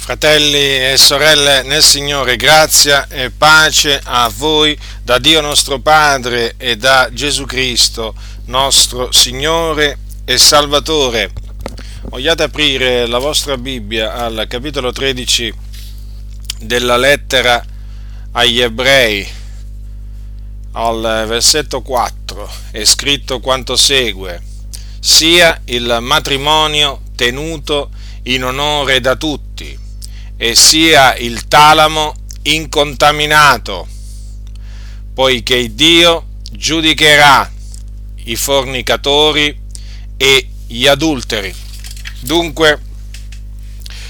Fratelli e sorelle nel Signore, grazia e pace a voi da Dio nostro Padre e da Gesù Cristo, nostro Signore e Salvatore. Vogliate aprire la vostra Bibbia al capitolo 13 della lettera agli ebrei, al versetto 4, è scritto quanto segue, sia il matrimonio tenuto in onore da tutti e sia il talamo incontaminato, poiché Dio giudicherà i fornicatori e gli adulteri. Dunque,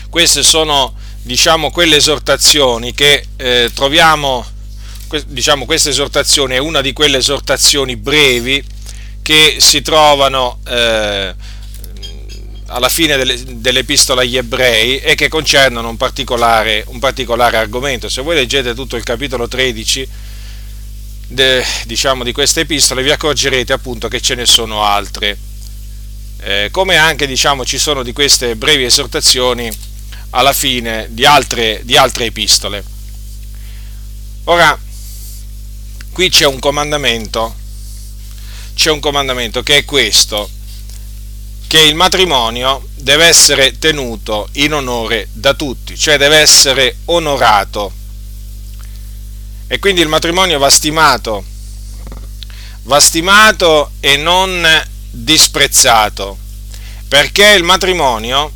queste sono, diciamo, quelle esortazioni che eh, troviamo, diciamo, questa esortazione è una di quelle esortazioni brevi che si trovano eh, alla fine dell'epistola agli ebrei e che concernono un particolare, un particolare, argomento. Se voi leggete tutto il capitolo 13 de, diciamo, di queste epistole vi accorgerete appunto che ce ne sono altre. Eh, come anche diciamo, ci sono di queste brevi esortazioni alla fine di altre, di altre epistole. Ora, qui c'è un comandamento, c'è un comandamento che è questo che il matrimonio deve essere tenuto in onore da tutti, cioè deve essere onorato. E quindi il matrimonio va stimato, va stimato e non disprezzato, perché il matrimonio,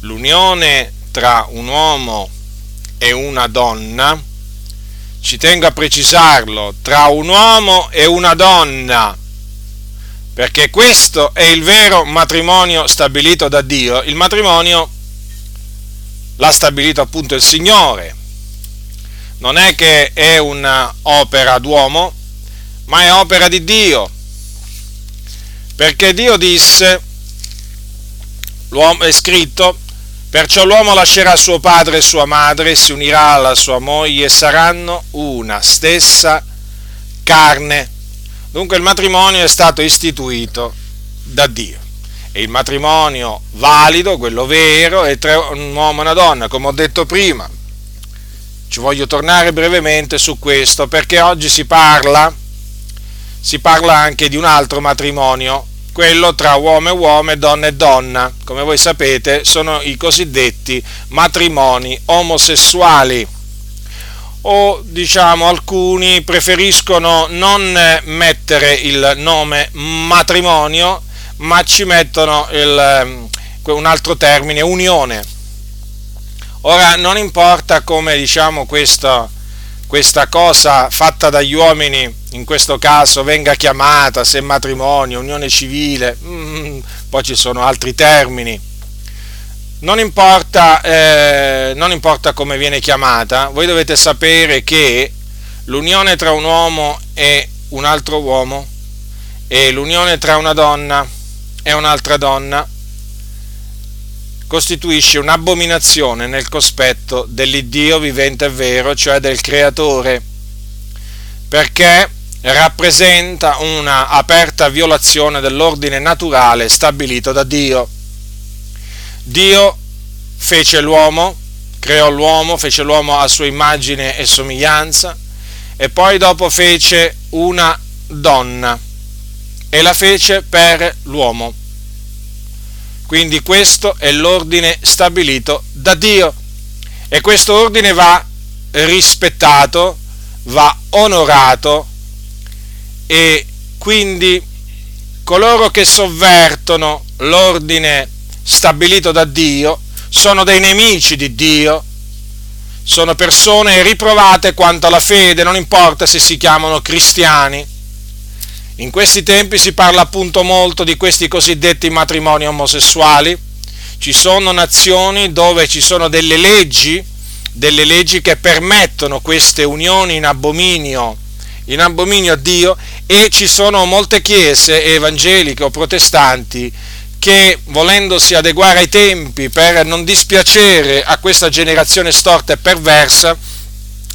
l'unione tra un uomo e una donna, ci tengo a precisarlo, tra un uomo e una donna, perché questo è il vero matrimonio stabilito da Dio. Il matrimonio l'ha stabilito appunto il Signore. Non è che è un'opera d'uomo, ma è opera di Dio. Perché Dio disse, l'uomo è scritto, perciò l'uomo lascerà suo padre e sua madre, si unirà alla sua moglie e saranno una stessa carne. Dunque il matrimonio è stato istituito da Dio. E il matrimonio valido, quello vero, è tra un uomo e una donna, come ho detto prima. Ci voglio tornare brevemente su questo perché oggi si parla, si parla anche di un altro matrimonio, quello tra uomo e uomo e donna e donna. Come voi sapete sono i cosiddetti matrimoni omosessuali o diciamo alcuni preferiscono non mettere il nome matrimonio ma ci mettono il, ehm, un altro termine unione. Ora non importa come diciamo questa, questa cosa fatta dagli uomini in questo caso venga chiamata se matrimonio unione civile mm, poi ci sono altri termini non importa, eh, non importa come viene chiamata, voi dovete sapere che l'unione tra un uomo e un altro uomo e l'unione tra una donna e un'altra donna costituisce un'abominazione nel cospetto dell'Iddio vivente e vero, cioè del Creatore, perché rappresenta una aperta violazione dell'ordine naturale stabilito da Dio. Dio fece l'uomo, creò l'uomo, fece l'uomo a sua immagine e somiglianza e poi dopo fece una donna e la fece per l'uomo. Quindi questo è l'ordine stabilito da Dio e questo ordine va rispettato, va onorato e quindi coloro che sovvertono l'ordine stabilito da Dio sono dei nemici di Dio, sono persone riprovate quanto alla fede, non importa se si chiamano cristiani. In questi tempi si parla appunto molto di questi cosiddetti matrimoni omosessuali. Ci sono nazioni dove ci sono delle leggi, delle leggi che permettono queste unioni in abominio, in abominio a Dio e ci sono molte chiese evangeliche o protestanti che volendosi adeguare ai tempi per non dispiacere a questa generazione storta e perversa,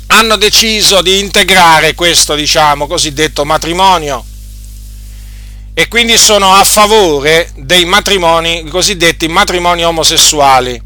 hanno deciso di integrare questo, diciamo, cosiddetto matrimonio e quindi sono a favore dei matrimoni, cosiddetti matrimoni omosessuali.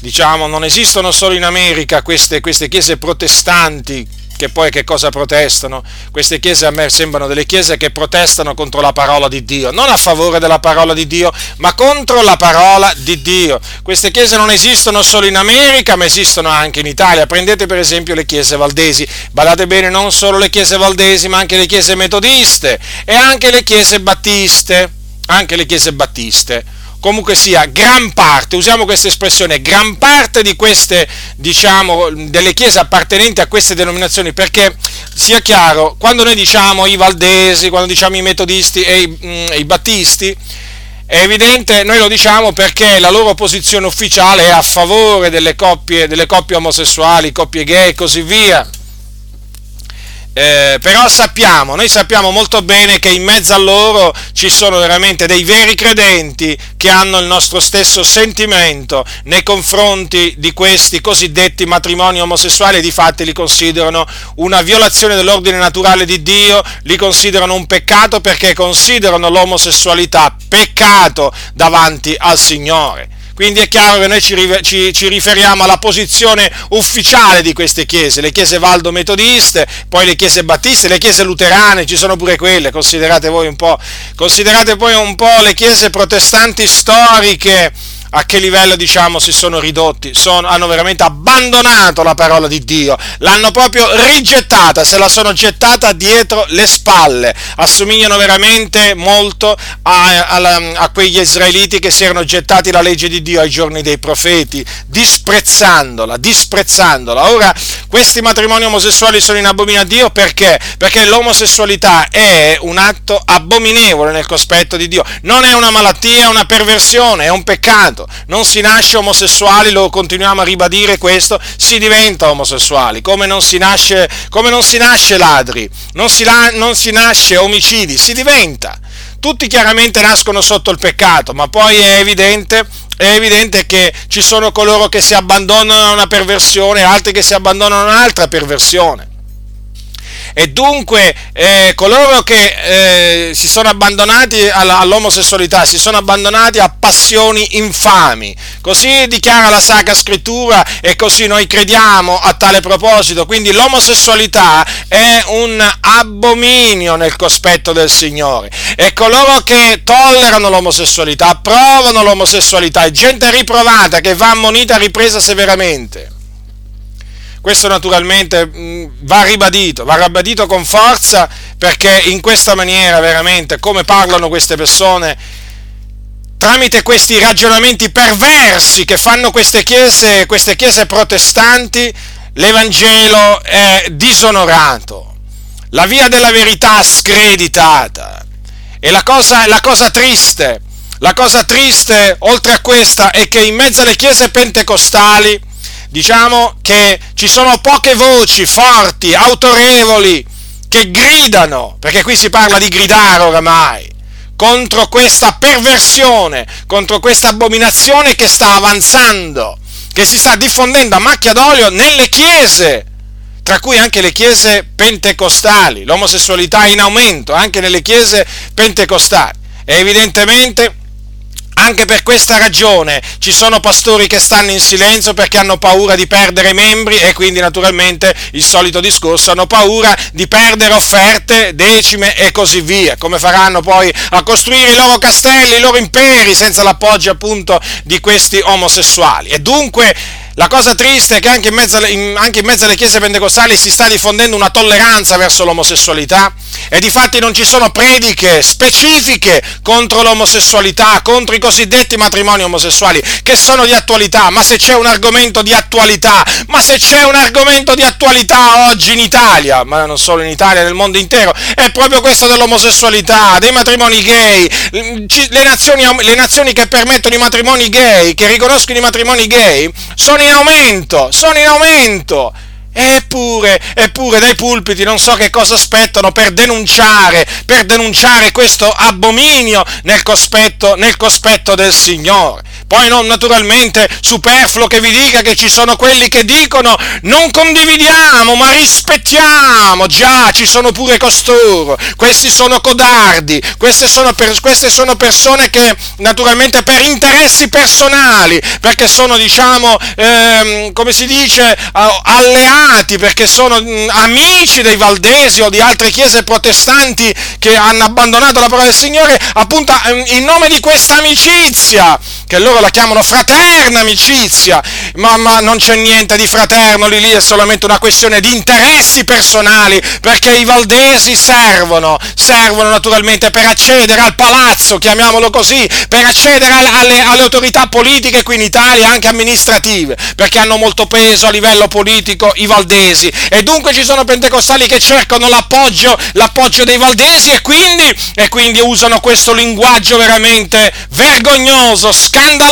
diciamo, non esistono solo in America queste, queste chiese protestanti che poi che cosa protestano? Queste chiese a me sembrano delle chiese che protestano contro la parola di Dio, non a favore della parola di Dio, ma contro la parola di Dio. Queste chiese non esistono solo in America, ma esistono anche in Italia. Prendete per esempio le chiese valdesi, badate bene, non solo le chiese valdesi, ma anche le chiese metodiste e anche le chiese battiste, anche le chiese battiste comunque sia, gran parte, usiamo questa espressione, gran parte di queste, diciamo, delle chiese appartenenti a queste denominazioni, perché sia chiaro, quando noi diciamo i valdesi, quando diciamo i metodisti e i, mm, i battisti, è evidente, noi lo diciamo perché la loro posizione ufficiale è a favore delle coppie, delle coppie omosessuali, coppie gay e così via. Eh, però sappiamo, noi sappiamo molto bene che in mezzo a loro ci sono veramente dei veri credenti che hanno il nostro stesso sentimento nei confronti di questi cosiddetti matrimoni omosessuali e di fatti li considerano una violazione dell'ordine naturale di Dio, li considerano un peccato perché considerano l'omosessualità peccato davanti al Signore. Quindi è chiaro che noi ci, ci, ci, riferiamo alla posizione ufficiale di queste chiese, le chiese valdo-metodiste, poi le chiese battiste, le chiese luterane, ci sono pure quelle, considerate voi un po', considerate poi un po' le chiese protestanti storiche a che livello diciamo si sono ridotti, sono, hanno veramente abbandonato la parola di Dio, l'hanno proprio rigettata, se la sono gettata dietro le spalle, assomigliano veramente molto a, a, a quegli israeliti che si erano gettati la legge di Dio ai giorni dei profeti, disprezzandola, disprezzandola. Ora questi matrimoni omosessuali sono in abominio a Dio perché? Perché l'omosessualità è un atto abominevole nel cospetto di Dio, non è una malattia, è una perversione, è un peccato Non si nasce omosessuali, lo continuiamo a ribadire questo, si diventa omosessuali, come non si nasce, non si nasce ladri, non si, non si nasce omicidi, si diventa. Tutti chiaramente nascono sotto il peccato, ma poi è evidente è evidente che ci sono coloro che si abbandonano a una perversione e altri che si abbandonano a un'altra perversione e dunque eh, coloro che eh, si sono abbandonati all'omosessualità, si sono abbandonati a passioni infami. Così dichiara la Sacra Scrittura e così noi crediamo a tale proposito. Quindi l'omosessualità è un abominio nel cospetto del Signore. E coloro che tollerano l'omosessualità, approvano l'omosessualità, è gente riprovata che va ammonita e ripresa severamente. Questo naturalmente mm, va ribadito, va ribadito con forza perché in questa maniera veramente come parlano queste persone tramite questi ragionamenti perversi che fanno queste chiese, queste chiese protestanti, l'Evangelo è disonorato, la via della verità screditata. E la cosa, la cosa triste, la cosa triste oltre a questa è che in mezzo alle chiese pentecostali diciamo che ci sono poche voci forti, autorevoli, che gridano, perché qui si parla di gridare oramai, contro questa perversione, contro questa abominazione che sta avanzando, che si sta diffondendo a macchia d'olio nelle chiese, tra cui anche le chiese pentecostali, l'omosessualità è in aumento anche nelle chiese pentecostali. E evidentemente anche per questa ragione ci sono pastori che stanno in silenzio perché hanno paura di perdere membri e quindi naturalmente il solito discorso, hanno paura di perdere offerte, decime e così via. Come faranno poi a costruire i loro castelli, i loro imperi senza l'appoggio appunto di questi omosessuali? E dunque la cosa triste è che anche in, mezzo anche in mezzo alle chiese pentecostali si sta diffondendo una tolleranza verso l'omosessualità e di fatti non ci sono prediche specifiche contro l'omosessualità, contro i cosiddetti matrimoni omosessuali che sono di attualità, ma se c'è un argomento di attualità, ma se c'è un argomento di attualità oggi in Italia, ma non solo in Italia, nel mondo intero, è proprio questo dell'omosessualità, dei matrimoni gay, le nazioni, le nazioni che permettono i matrimoni gay, che riconoscono i matrimoni gay, sono in aumento, sono in aumento. Eppure, eppure dai pulpiti non so che cosa aspettano per denunciare, per denunciare questo abominio nel cospetto, nel cospetto del Signore. Poi non naturalmente superfluo che vi dica che ci sono quelli che dicono non condividiamo ma rispettiamo, già ci sono pure costoro, questi sono codardi, queste sono, per, queste sono persone che naturalmente per interessi personali, perché sono diciamo, ehm, come si dice, alleati, perché sono mh, amici dei valdesi o di altre chiese protestanti che hanno abbandonato la parola del Signore appunto in nome di questa amicizia che loro la chiamano fraterna amicizia, ma, ma, non c'è niente di fraterno, lì lì è solamente una questione di interessi personali, perché i valdesi servono, servono naturalmente per accedere al palazzo, chiamiamolo così, per accedere alle, alle autorità politiche qui in Italia, anche amministrative, perché hanno molto peso a livello politico i valdesi, e dunque ci sono pentecostali che cercano l'appoggio, l'appoggio dei valdesi e quindi, e quindi usano questo linguaggio veramente vergognoso, scandaloso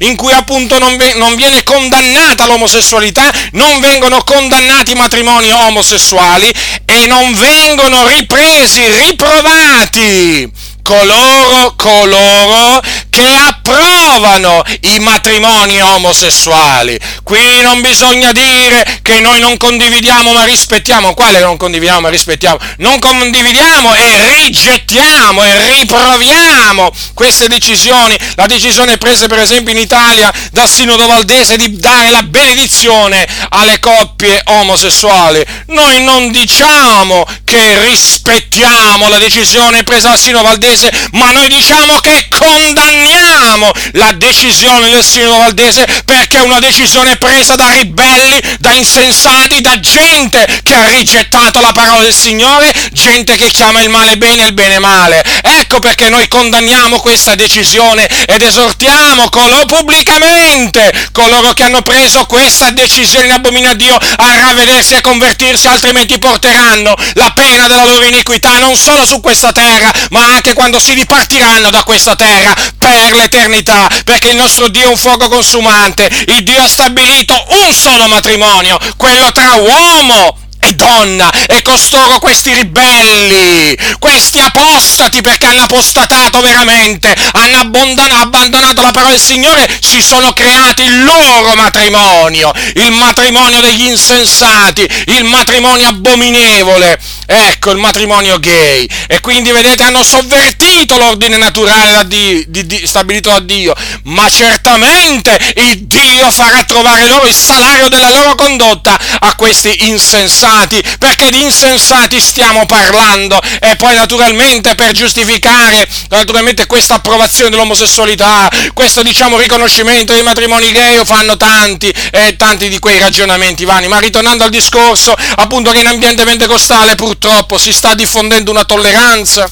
in cui appunto non, viene condannata l'omosessualità, non vengono condannati i matrimoni omosessuali e non vengono ripresi, riprovati coloro, coloro che approvano i matrimoni omosessuali. Qui non bisogna dire che noi non condividiamo ma rispettiamo. Quale non condividiamo ma rispettiamo? Non condividiamo e rigettiamo e riproviamo queste decisioni. La decisione presa per esempio in Italia dal Sinodo Valdese di dare la benedizione alle coppie omosessuali. Noi non diciamo che rispettiamo la decisione presa dal Sinodo Valdese Valdese, ma noi diciamo che condanniamo la decisione del Sinodo Valdese perché è una decisione presa da ribelli, da insensati, da gente che ha rigettato la parola del Signore, gente che chiama il male bene e il bene male. Ecco perché noi condanniamo questa decisione ed esortiamo coloro pubblicamente, coloro che hanno preso questa decisione in abomino a Dio, a ravvedersi e a convertirsi, altrimenti porteranno la pena della loro iniquità non solo su questa terra, ma anche quando quando si dipartiranno da questa terra per l'eternità, perché il nostro Dio è un fuoco consumante, il Dio ha stabilito un solo matrimonio, quello tra uomo e donna, e costoro questi ribelli, questi apostati perché hanno apostatato veramente, hanno abbandonato la parola del Signore, si sono creati il loro matrimonio, il matrimonio degli insensati, il matrimonio abominevole, ecco il matrimonio gay, e quindi vedete hanno sovvertito l'ordine naturale da Dio, di, di, stabilito da Dio, ma certamente il Dio farà trovare loro il salario della loro condotta a questi insensati insensati, perché di insensati stiamo parlando. E poi naturalmente per giustificare naturalmente questa approvazione dell'omosessualità, questo diciamo riconoscimento dei matrimoni gay fanno tanti e eh, tanti di quei ragionamenti vani, ma ritornando al discorso appunto che in ambiente pentecostale purtroppo si sta diffondendo una tolleranza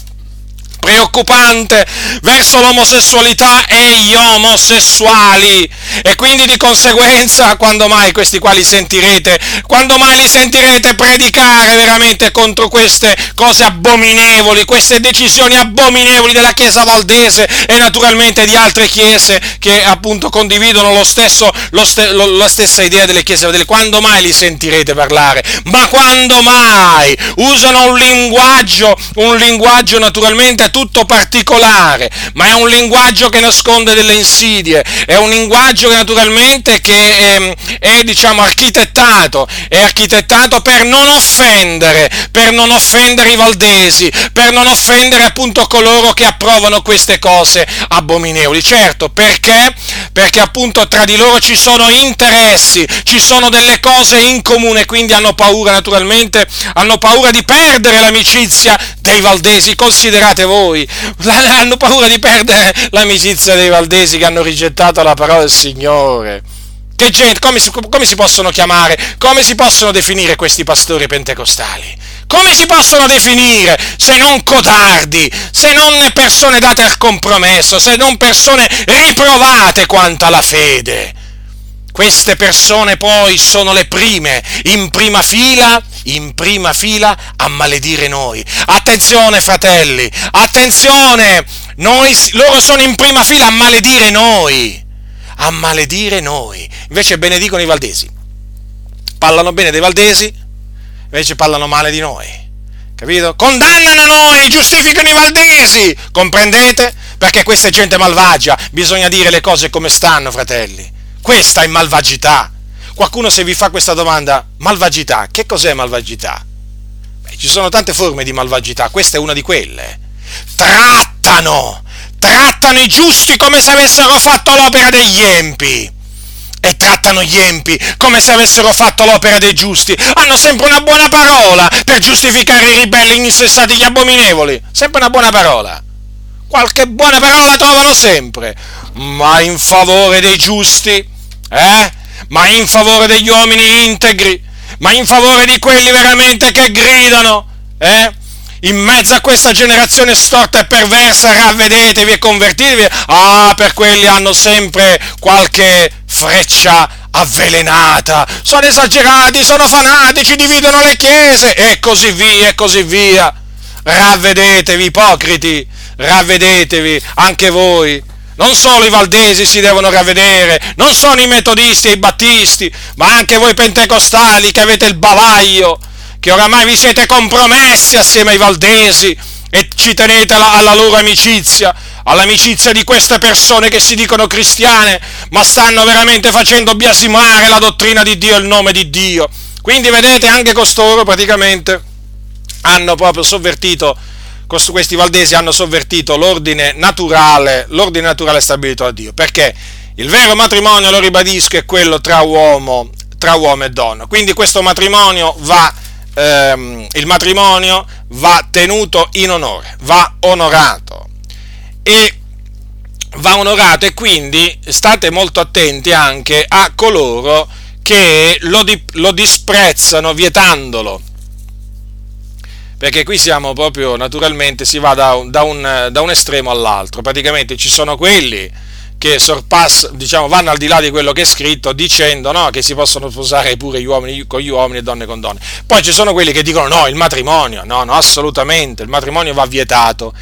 preoccupante verso l'omosessualità e gli omosessuali. E quindi di conseguenza, quando mai questi qua li sentirete? Quando mai li sentirete predicare veramente contro queste cose abominevoli, queste decisioni abominevoli della Chiesa Valdese e naturalmente di altre chiese che appunto condividono lo stesso, lo ste, lo, la stessa idea delle chiese Valdese? Quando mai li sentirete parlare? Ma quando mai? Usano un linguaggio, un linguaggio naturalmente tutto particolare, ma è un linguaggio che nasconde delle insidie, è un linguaggio che naturalmente che è, ehm, è diciamo architettato, è architettato per non offendere, per non offendere i valdesi, per non offendere appunto coloro che approvano queste cose abominevoli. Certo, perché? Perché appunto tra di loro ci sono interessi, ci sono delle cose in comune, quindi hanno paura naturalmente, hanno paura di perdere l'amicizia dei valdesi, considerate voi voi, hanno paura di perdere l'amicizia dei valdesi che hanno rigettato la parola del Signore. Che gente, come si, come si possono chiamare, come si possono definire questi pastori pentecostali? Come si possono definire se non codardi, se non persone date al compromesso, se non persone riprovate quanto alla fede? Queste persone poi sono le prime, in prima fila, in prima fila a maledire noi. Attenzione fratelli, attenzione, noi, loro sono in prima fila a maledire noi, a maledire noi. Invece benedicono i valdesi parlano bene dei valdesi, invece parlano male di noi. Capito? Condannano noi, giustificano i valdesi, comprendete? Perché questa è gente malvagia, bisogna dire le cose come stanno, fratelli. Questa è malvagità. Qualcuno se vi fa questa domanda, malvagità, che cos'è malvagità? Beh, ci sono tante forme di malvagità, questa è una di quelle. Trattano, trattano i giusti come se avessero fatto l'opera degli empi e trattano gli empi come se avessero fatto l'opera dei giusti. Hanno sempre una buona parola per giustificare i ribelli, gli insensati, gli abominevoli. Sempre una buona parola. Qualche buona parola la trovano sempre. Ma in favore dei giusti, eh? Ma in favore degli uomini integri, ma in favore di quelli veramente che gridano, eh? in mezzo a questa generazione storta e perversa, ravvedetevi e convertitevi. Ah, per quelli hanno sempre qualche freccia avvelenata, sono esagerati, sono fanatici, dividono le chiese e così via e così via. Ravvedetevi, ipocriti, ravvedetevi anche voi. Non solo i valdesi si devono ravvedere, non sono i metodisti e i battisti, ma anche voi pentecostali che avete il bavaglio che oramai vi siete compromessi assieme ai valdesi e ci tenete alla loro amicizia, all'amicizia di queste persone che si dicono cristiane, ma stanno veramente facendo biasimare la dottrina di Dio e il nome di Dio. Quindi vedete, anche costoro praticamente hanno proprio sovvertito, questi valdesi hanno sovvertito l'ordine naturale, l'ordine naturale stabilito da Dio. Perché? Il vero matrimonio, lo ribadisco, è quello tra uomo, tra uomo e donna. Quindi questo matrimonio va ehm, il matrimonio va tenuto in onore, va onorato. E va onorato e quindi state molto attenti anche a coloro che lo, di, lo disprezzano vietandolo. Perché qui siamo proprio, naturalmente, si va da, da, un, da un estremo all'altro. Praticamente ci sono quelli che sorpassa, diciamo, vanno al di là di quello che è scritto dicendo no, che si possono sposare pure gli uomini con gli uomini e donne con donne. Poi ci sono quelli che dicono no, il matrimonio, no, no, assolutamente, il matrimonio va vietato.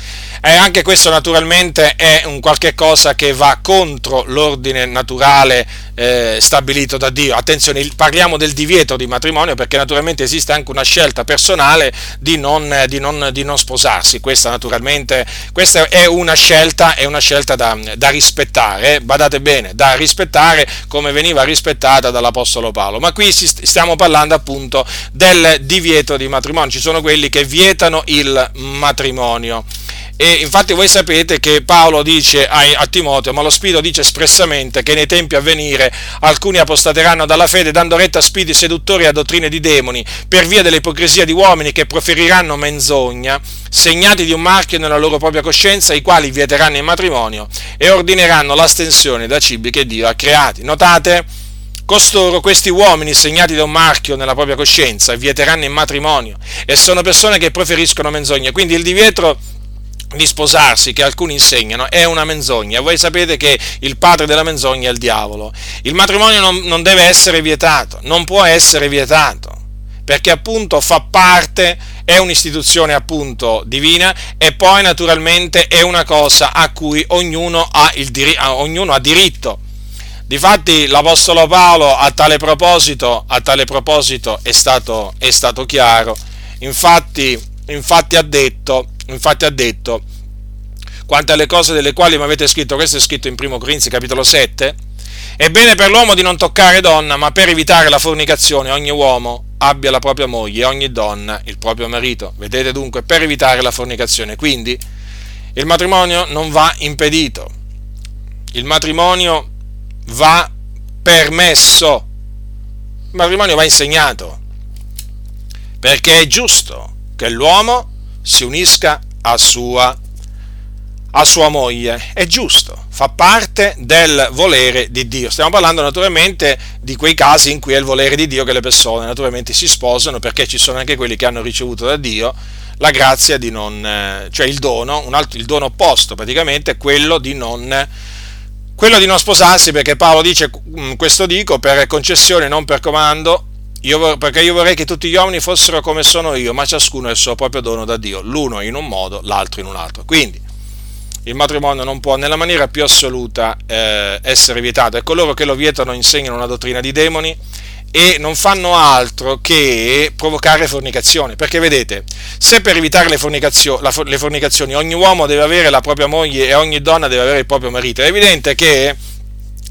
E anche questo naturalmente è un qualche cosa che va contro l'ordine naturale eh, stabilito da Dio. Attenzione, parliamo del divieto di matrimonio perché naturalmente esiste anche una scelta personale di non, di non, di non sposarsi. Questa naturalmente questa è una scelta, è una scelta da, da rispettare, eh? badate bene, da rispettare come veniva rispettata dall'Apostolo Paolo. Ma qui stiamo parlando appunto del divieto di matrimonio. Ci sono quelli che vietano il matrimonio. E infatti voi sapete che Paolo dice a, Timoteo, ma lo Spirito dice espressamente che nei tempi a venire alcuni apostateranno dalla fede dando retta a spiriti seduttori e a dottrine di demoni per via dell'ipocrisia di uomini che proferiranno menzogna, segnati di un marchio nella loro propria coscienza, i quali vieteranno il matrimonio e ordineranno l'astensione da cibi che Dio ha creati. Notate? Costoro, questi uomini segnati da un marchio nella propria coscienza, vieteranno il matrimonio e sono persone che preferiscono menzogne. Quindi il divieto di sposarsi che alcuni insegnano è una menzogna. Voi sapete che il padre della menzogna è il diavolo. Il matrimonio non, non deve essere vietato, non può essere vietato, perché appunto fa parte, è un'istituzione appunto divina e poi naturalmente è una cosa a cui ognuno ha, il, ognuno ha diritto. Difatti l'Apostolo Paolo a tale proposito, a tale proposito è, stato, è stato chiaro. Infatti, infatti ha detto infatti ha detto, quanto alle cose delle quali mi avete scritto, questo è scritto in 1 Corinzi capitolo 7, è bene per l'uomo di non toccare donna, ma per evitare la fornicazione ogni uomo abbia la propria moglie ogni donna il proprio marito. Vedete dunque, per evitare la fornicazione. Quindi il matrimonio non va impedito, il matrimonio va permesso, il matrimonio va insegnato, perché è giusto che l'uomo si unisca a sua, a sua moglie. È giusto, fa parte del volere di Dio. Stiamo parlando naturalmente di quei casi in cui è il volere di Dio che le persone naturalmente si sposano, perché ci sono anche quelli che hanno ricevuto da Dio la grazia di non, eh, cioè il dono, altro, il dono opposto praticamente quello di non quello di non sposarsi perché Paolo dice questo dico per concessione non per comando io, perché io vorrei che tutti gli uomini fossero come sono io, ma ciascuno ha il suo proprio dono da Dio, l'uno in un modo, l'altro in un altro. Quindi il matrimonio non può nella maniera più assoluta eh, essere vietato e coloro che lo vietano insegnano una dottrina di demoni e non fanno altro che provocare fornicazione. Perché vedete, se per evitare le, fornicazio- la, le fornicazioni ogni uomo deve avere la propria moglie e ogni donna deve avere il proprio marito, è evidente che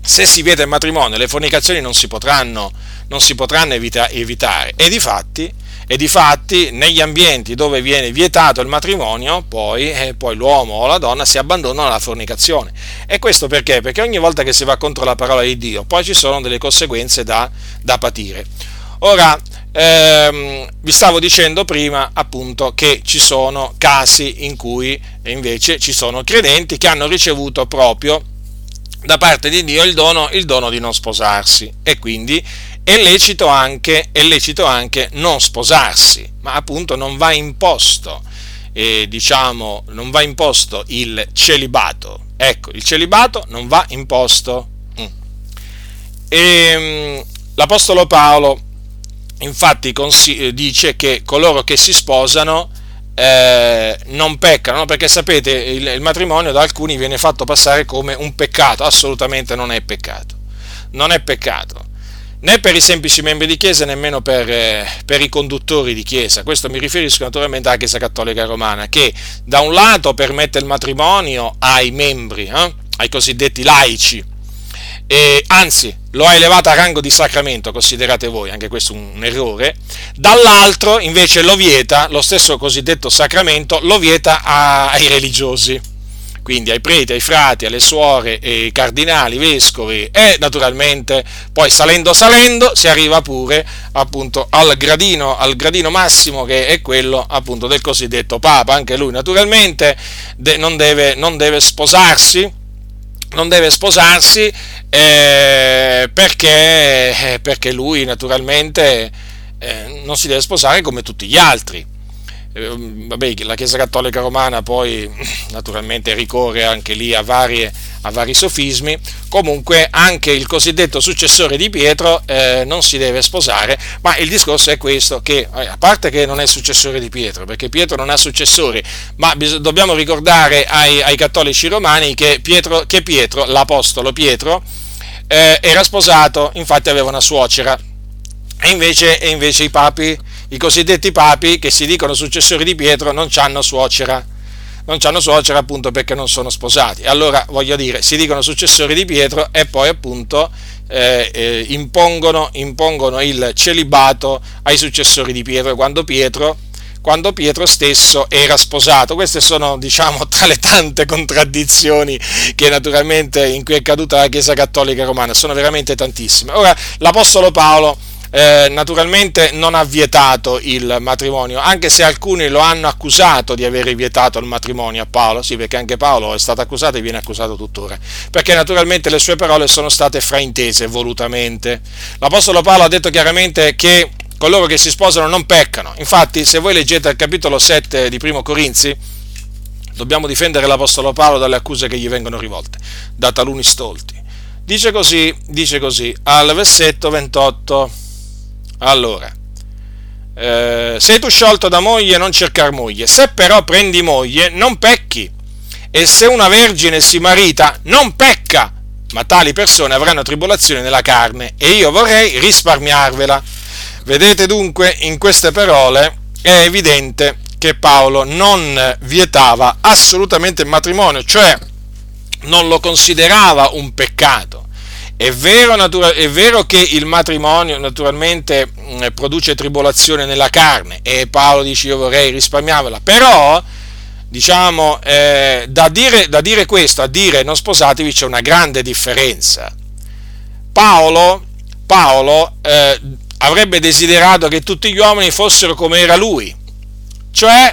se si vieta il matrimonio le fornicazioni non si potranno, non si potranno evita- evitare. E di fatti e di fatti negli ambienti dove viene vietato il matrimonio, poi, eh, poi, l'uomo o la donna si abbandonano alla fornicazione. E questo perché? Perché ogni volta che si va contro la parola di Dio, poi ci sono delle conseguenze da, da patire. Ora, ehm, vi stavo dicendo prima appunto che ci sono casi in cui invece ci sono credenti che hanno ricevuto proprio da parte di Dio il dono, il dono di non sposarsi e quindi è lecito, anche, è lecito anche non sposarsi, ma appunto non va imposto, eh, diciamo, non va imposto il celibato. Ecco, il celibato non va imposto. Mm. E, ehm, l'Apostolo Paolo infatti consi- dice che coloro che si sposano eh, non peccano, no? perché sapete il, il matrimonio da alcuni viene fatto passare come un peccato, assolutamente non è peccato, non è peccato né per i semplici membri di Chiesa, nemmeno per, eh, per, i conduttori di Chiesa. Questo mi riferisco naturalmente alla Chiesa Cattolica Romana, che da un lato permette il matrimonio ai membri, eh, ai cosiddetti laici, e, anzi lo ha elevato a rango di sacramento, considerate voi, anche questo un, un errore, dall'altro invece lo vieta, lo stesso cosiddetto sacramento, lo vieta a, ai religiosi quindi ai preti, ai frati, alle suore, ai cardinali, vescovi e naturalmente poi salendo salendo si arriva pure appunto al gradino, al gradino massimo che è quello appunto del cosiddetto Papa, anche lui naturalmente de- non, deve, non deve sposarsi, non deve sposarsi eh, perché, eh, perché, lui naturalmente eh, non si deve sposare come tutti gli altri vabbè, la Chiesa Cattolica Romana poi naturalmente ricorre anche lì a, varie, a vari sofismi, comunque anche il cosiddetto successore di Pietro eh, non si deve sposare, ma il discorso è questo, che eh, a parte che non è successore di Pietro, perché Pietro non ha successori, ma bis- dobbiamo ricordare ai, ai, cattolici romani che Pietro, che Pietro l'apostolo Pietro, eh, era sposato, infatti aveva una suocera, e invece, e invece i papi i cosiddetti papi che si dicono successori di Pietro non hanno suocera, non hanno suocera appunto perché non sono sposati. Allora voglio dire, si dicono successori di Pietro e poi appunto eh, eh, impongono, impongono, il celibato ai successori di Pietro quando Pietro, quando Pietro stesso era sposato. Queste sono, diciamo, tra le tante contraddizioni che naturalmente in cui è caduta la Chiesa Cattolica Romana, sono veramente tantissime. Ora, l'Apostolo Paolo eh, naturalmente non ha vietato il matrimonio, anche se alcuni lo hanno accusato di aver vietato il matrimonio a Paolo, sì perché anche Paolo è stato accusato e viene accusato tuttora, perché naturalmente le sue parole sono state fraintese volutamente. L'Apostolo Paolo ha detto chiaramente che coloro che si sposano non peccano, infatti se voi leggete il capitolo 7 di Primo Corinzi, dobbiamo difendere l'Apostolo Paolo dalle accuse che gli vengono rivolte da taluni stolti. Dice così, dice così, al versetto 28. Allora, eh, sei tu sciolto da moglie, non cercar moglie. Se però prendi moglie, non pecchi. E se una vergine si marita, non pecca. Ma tali persone avranno tribolazione nella carne e io vorrei risparmiarvela. Vedete dunque, in queste parole è evidente che Paolo non vietava assolutamente il matrimonio, cioè non lo considerava un peccato è vero, natura- è vero, che il matrimonio naturalmente produce tribolazione nella carne e Paolo dice io vorrei risparmiarvela, però diciamo eh, da, dire, da, dire, questo a dire non sposatevi c'è una grande differenza. Paolo, Paolo eh, avrebbe desiderato che tutti gli uomini fossero come era lui, cioè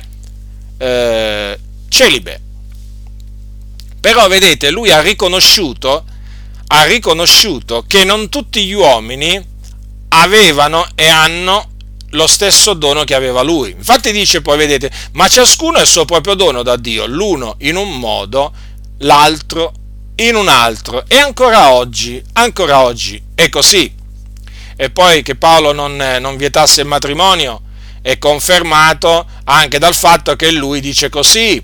eh, celibe. Però vedete, lui ha riconosciuto ha riconosciuto che non tutti gli uomini avevano e hanno lo stesso dono che aveva lui. Infatti dice poi, vedete, ma ciascuno ha il suo proprio dono da Dio, l'uno in un modo, l'altro in un altro. E ancora oggi, ancora oggi è così. E poi che Paolo non, non vietasse il matrimonio è confermato anche dal fatto che lui dice così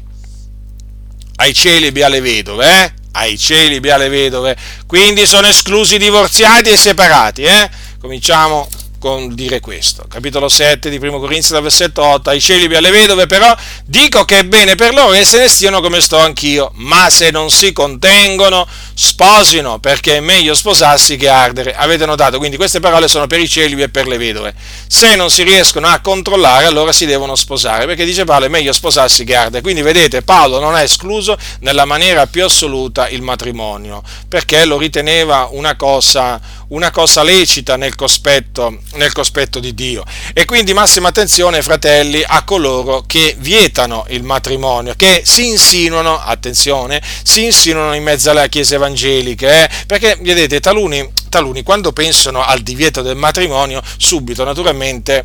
ai celibi alle vedove, eh? Ai cieli, alle vedove, quindi sono esclusi i divorziati e i separati. Eh? Cominciamo con dire questo. Capitolo 7 di 1 Corinzi, dal versetto 8, ai celibi e alle vedove però dico che è bene per loro che se ne stiano come sto anch'io, ma se non si contengono, sposino, perché è meglio sposarsi che ardere. Avete notato? Quindi queste parole sono per i celibi e per le vedove. Se non si riescono a controllare, allora si devono sposare, perché dice Paolo è meglio sposarsi che ardere. Quindi vedete, Paolo non ha escluso nella maniera più assoluta il matrimonio, perché lo riteneva una cosa, una cosa lecita nel cospetto, nel cospetto di Dio. E quindi massima attenzione, fratelli, a coloro che vietano il matrimonio, che si insinuano, attenzione, si insinuano in mezzo alle chiese evangeliche, eh? perché vedete, taluni, taluni quando pensano al divieto del matrimonio, subito naturalmente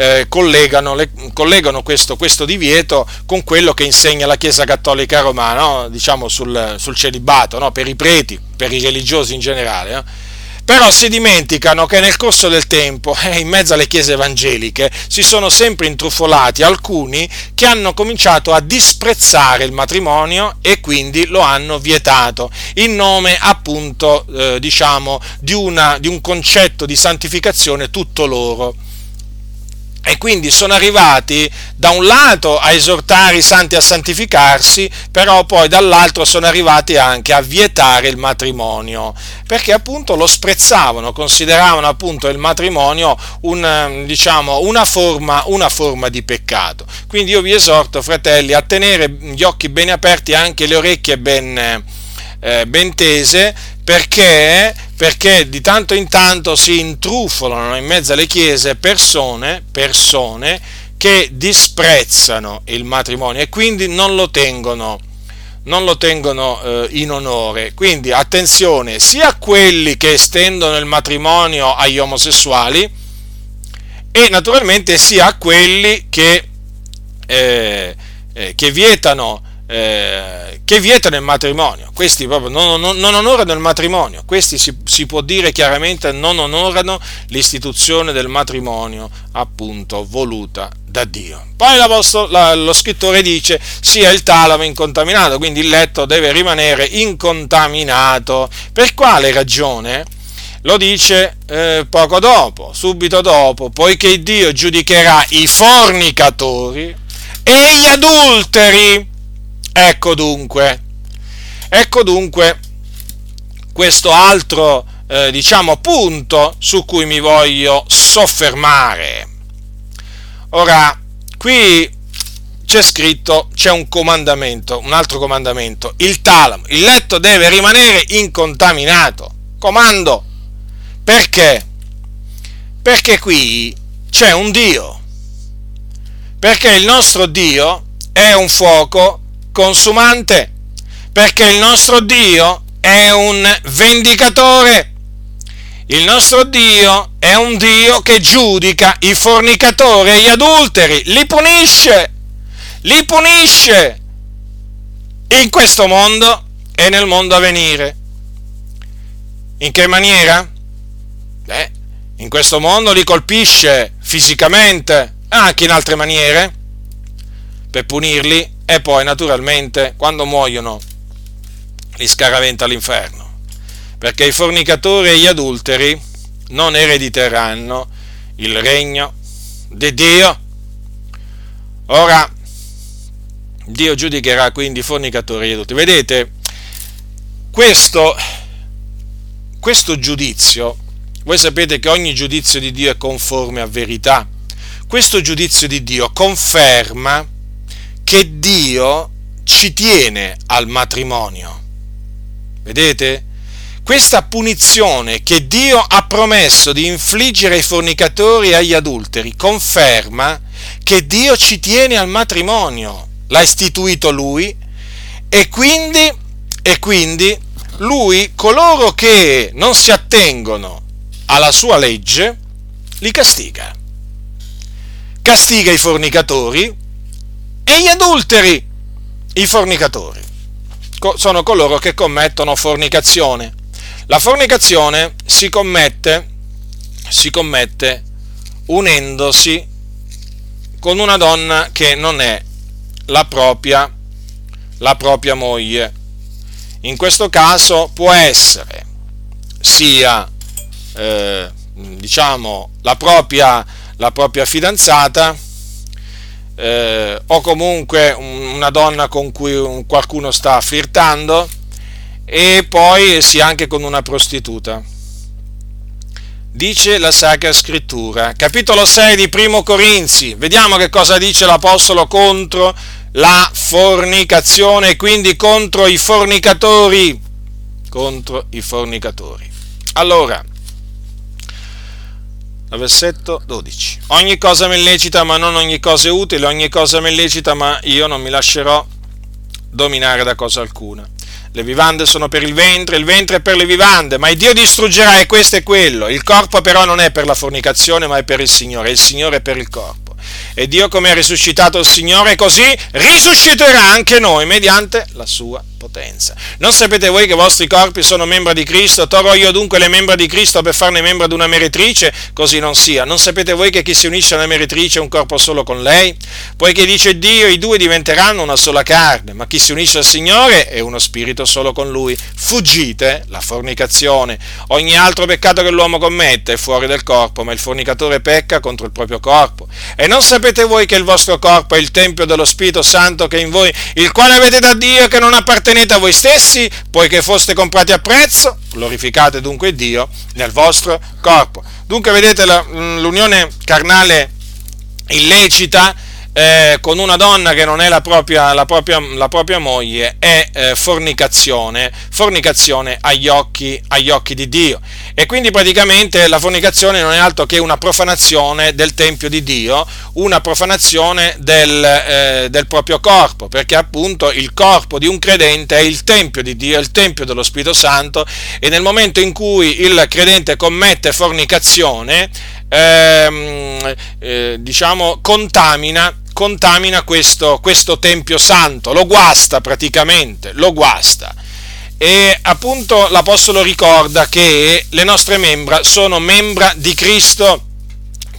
eh, collegano, le, collegano questo, questo, divieto con quello che insegna la Chiesa Cattolica Romana, no? diciamo sul, sul celibato, no? per i preti, per i religiosi in generale. Eh? Però si dimenticano che nel corso del tempo, eh, in mezzo alle chiese evangeliche, si sono sempre intrufolati alcuni che hanno cominciato a disprezzare il matrimonio e quindi lo hanno vietato, in nome appunto, eh, diciamo, di, una, di un concetto di santificazione tutto loro e quindi sono arrivati da un lato a esortare i santi a santificarsi, però poi dall'altro sono arrivati anche a vietare il matrimonio, perché appunto lo sprezzavano, consideravano appunto il matrimonio un, diciamo, una, forma, una forma di peccato. Quindi io vi esorto, fratelli, a tenere gli occhi ben aperti e anche le orecchie ben, eh, ben tese, perché perché di tanto in tanto si intrufolano in mezzo alle chiese persone, persone che disprezzano il matrimonio e quindi non lo tengono, non lo tengono eh, in onore. Quindi attenzione sia a quelli che estendono il matrimonio agli omosessuali e naturalmente sia a quelli che, eh, eh, che vietano eh, che vietano il matrimonio, questi proprio non, non, non onorano il matrimonio, questi si, si, può dire chiaramente non onorano l'istituzione del matrimonio appunto voluta da Dio. Poi la, lo scrittore dice sia il talamo incontaminato, quindi il letto deve rimanere incontaminato. Per quale ragione? Lo dice eh, poco dopo, subito dopo, poiché Dio giudicherà i fornicatori e gli adulteri Ecco dunque, ecco dunque questo altro, eh, diciamo, punto su cui mi voglio soffermare. Ora, qui c'è scritto, c'è un comandamento, un altro comandamento, il talamo, il letto deve rimanere incontaminato. Comando. Perché? Perché qui c'è un Dio. Perché il nostro Dio è un fuoco consumante, perché il nostro Dio è un vendicatore. Il nostro Dio è un Dio che giudica i fornicatori e gli adulteri, li punisce, li punisce in questo mondo e nel mondo a venire. In che maniera? Beh, in questo mondo li colpisce fisicamente, anche in altre maniere, per punirli e poi naturalmente quando muoiono li scaraventa all'inferno, perché i fornicatori e gli adulteri non erediteranno il regno di Dio. Ora, Dio giudicherà quindi i fornicatori e gli adulteri. Vedete, questo, questo giudizio, voi sapete che ogni giudizio di Dio è conforme a verità. Questo giudizio di Dio conferma che Dio ci tiene al matrimonio. Vedete? Questa punizione che Dio ha promesso di infliggere ai fornicatori e agli adulteri conferma che Dio ci tiene al matrimonio. L'ha istituito Lui e quindi, e quindi Lui coloro che non si attengono alla sua legge li castiga. Castiga i fornicatori e gli adulteri, i fornicatori, sono coloro che commettono fornicazione. La fornicazione si commette, si commette unendosi con una donna che non è la propria, la propria moglie. In questo caso può essere sia eh, diciamo, la propria, la propria fidanzata eh, o comunque una donna con cui qualcuno sta flirtando e poi sia anche con una prostituta. Dice la Sacra Scrittura, capitolo 6 di Primo Corinzi, vediamo che cosa dice l'Apostolo contro la fornicazione quindi contro i fornicatori. Contro i fornicatori. Allora, versetto 12. Ogni cosa mi lecita, ma non ogni cosa è utile, ogni cosa mi lecita, ma io non mi lascerò dominare da cosa alcuna. Le vivande sono per il ventre, il ventre è per le vivande, ma il Dio distruggerà e questo è quello. Il corpo però non è per la fornicazione, ma è per il Signore, il Signore è per il corpo. E Dio come ha risuscitato il Signore, così risusciterà anche noi mediante la sua potenza. Non sapete voi che i vostri corpi sono membra di Cristo? Torrò io dunque le membra di Cristo per farne membra di una meretrice? Così non sia. Non sapete voi che chi si unisce a una meretrice è un corpo solo con lei? Poiché dice Dio, i due diventeranno una sola carne, ma chi si unisce al Signore è uno spirito solo con Lui. Fuggite la fornicazione. Ogni altro peccato che l'uomo commette è fuori del corpo, ma il fornicatore pecca contro il proprio corpo. E non sapete voi che il vostro corpo è il Tempio dello Spirito Santo che è in voi, il quale avete da Dio che non appartiene appartenete a voi stessi, poiché foste comprati a prezzo, glorificate dunque Dio nel vostro corpo. Dunque vedete l'unione carnale illecita eh, con una donna che non è la propria, la propria, la propria moglie è eh, fornicazione, fornicazione agli occhi, agli occhi di Dio. E quindi praticamente la fornicazione non è altro che una profanazione del Tempio di Dio, una profanazione del, eh, del proprio corpo, perché appunto il corpo di un credente è il Tempio di Dio, è il Tempio dello Spirito Santo e nel momento in cui il credente commette fornicazione, ehm, eh, diciamo, contamina contamina questo, questo Tempio Santo, lo guasta praticamente, lo guasta. E appunto l'Apostolo ricorda che le nostre membra sono membra di Cristo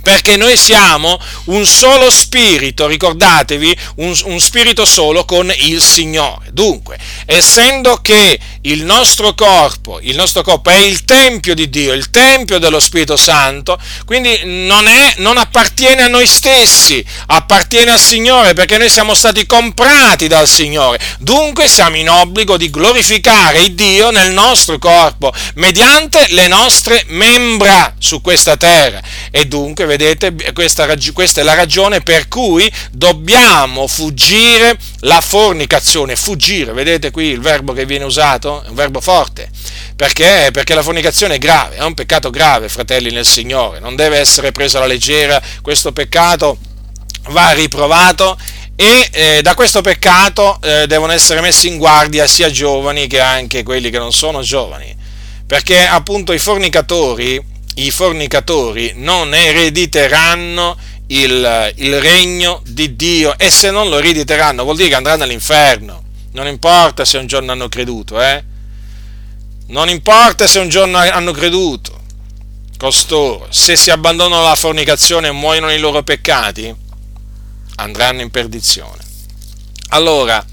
perché noi siamo un solo spirito, ricordatevi, un, un, spirito solo con il Signore. Dunque, essendo che il nostro corpo, il nostro corpo è il Tempio di Dio, il Tempio dello Spirito Santo, quindi non, è, non appartiene a noi stessi, appartiene al Signore, perché noi siamo stati comprati dal Signore. Dunque siamo in obbligo di glorificare il Dio nel nostro corpo, mediante le nostre membra su questa terra. E dunque vedete, questa, questa, è la ragione per cui dobbiamo fuggire la fornicazione. Fuggire, vedete qui il verbo che viene usato? È un verbo forte. Perché? Perché la fornicazione è grave, è un peccato grave, fratelli nel Signore. Non deve essere preso alla leggera. Questo peccato va riprovato e eh, da questo peccato eh, devono essere messi in guardia sia giovani che anche quelli che non sono giovani. Perché appunto i fornicatori i fornicatori non erediteranno il, il, regno di Dio e se non lo erediteranno vuol dire che andranno all'inferno. Non importa se un giorno hanno creduto, eh? Non importa se un giorno hanno creduto. Costoro, se si abbandonano alla fornicazione e muoiono nei loro peccati, andranno in perdizione. Allora,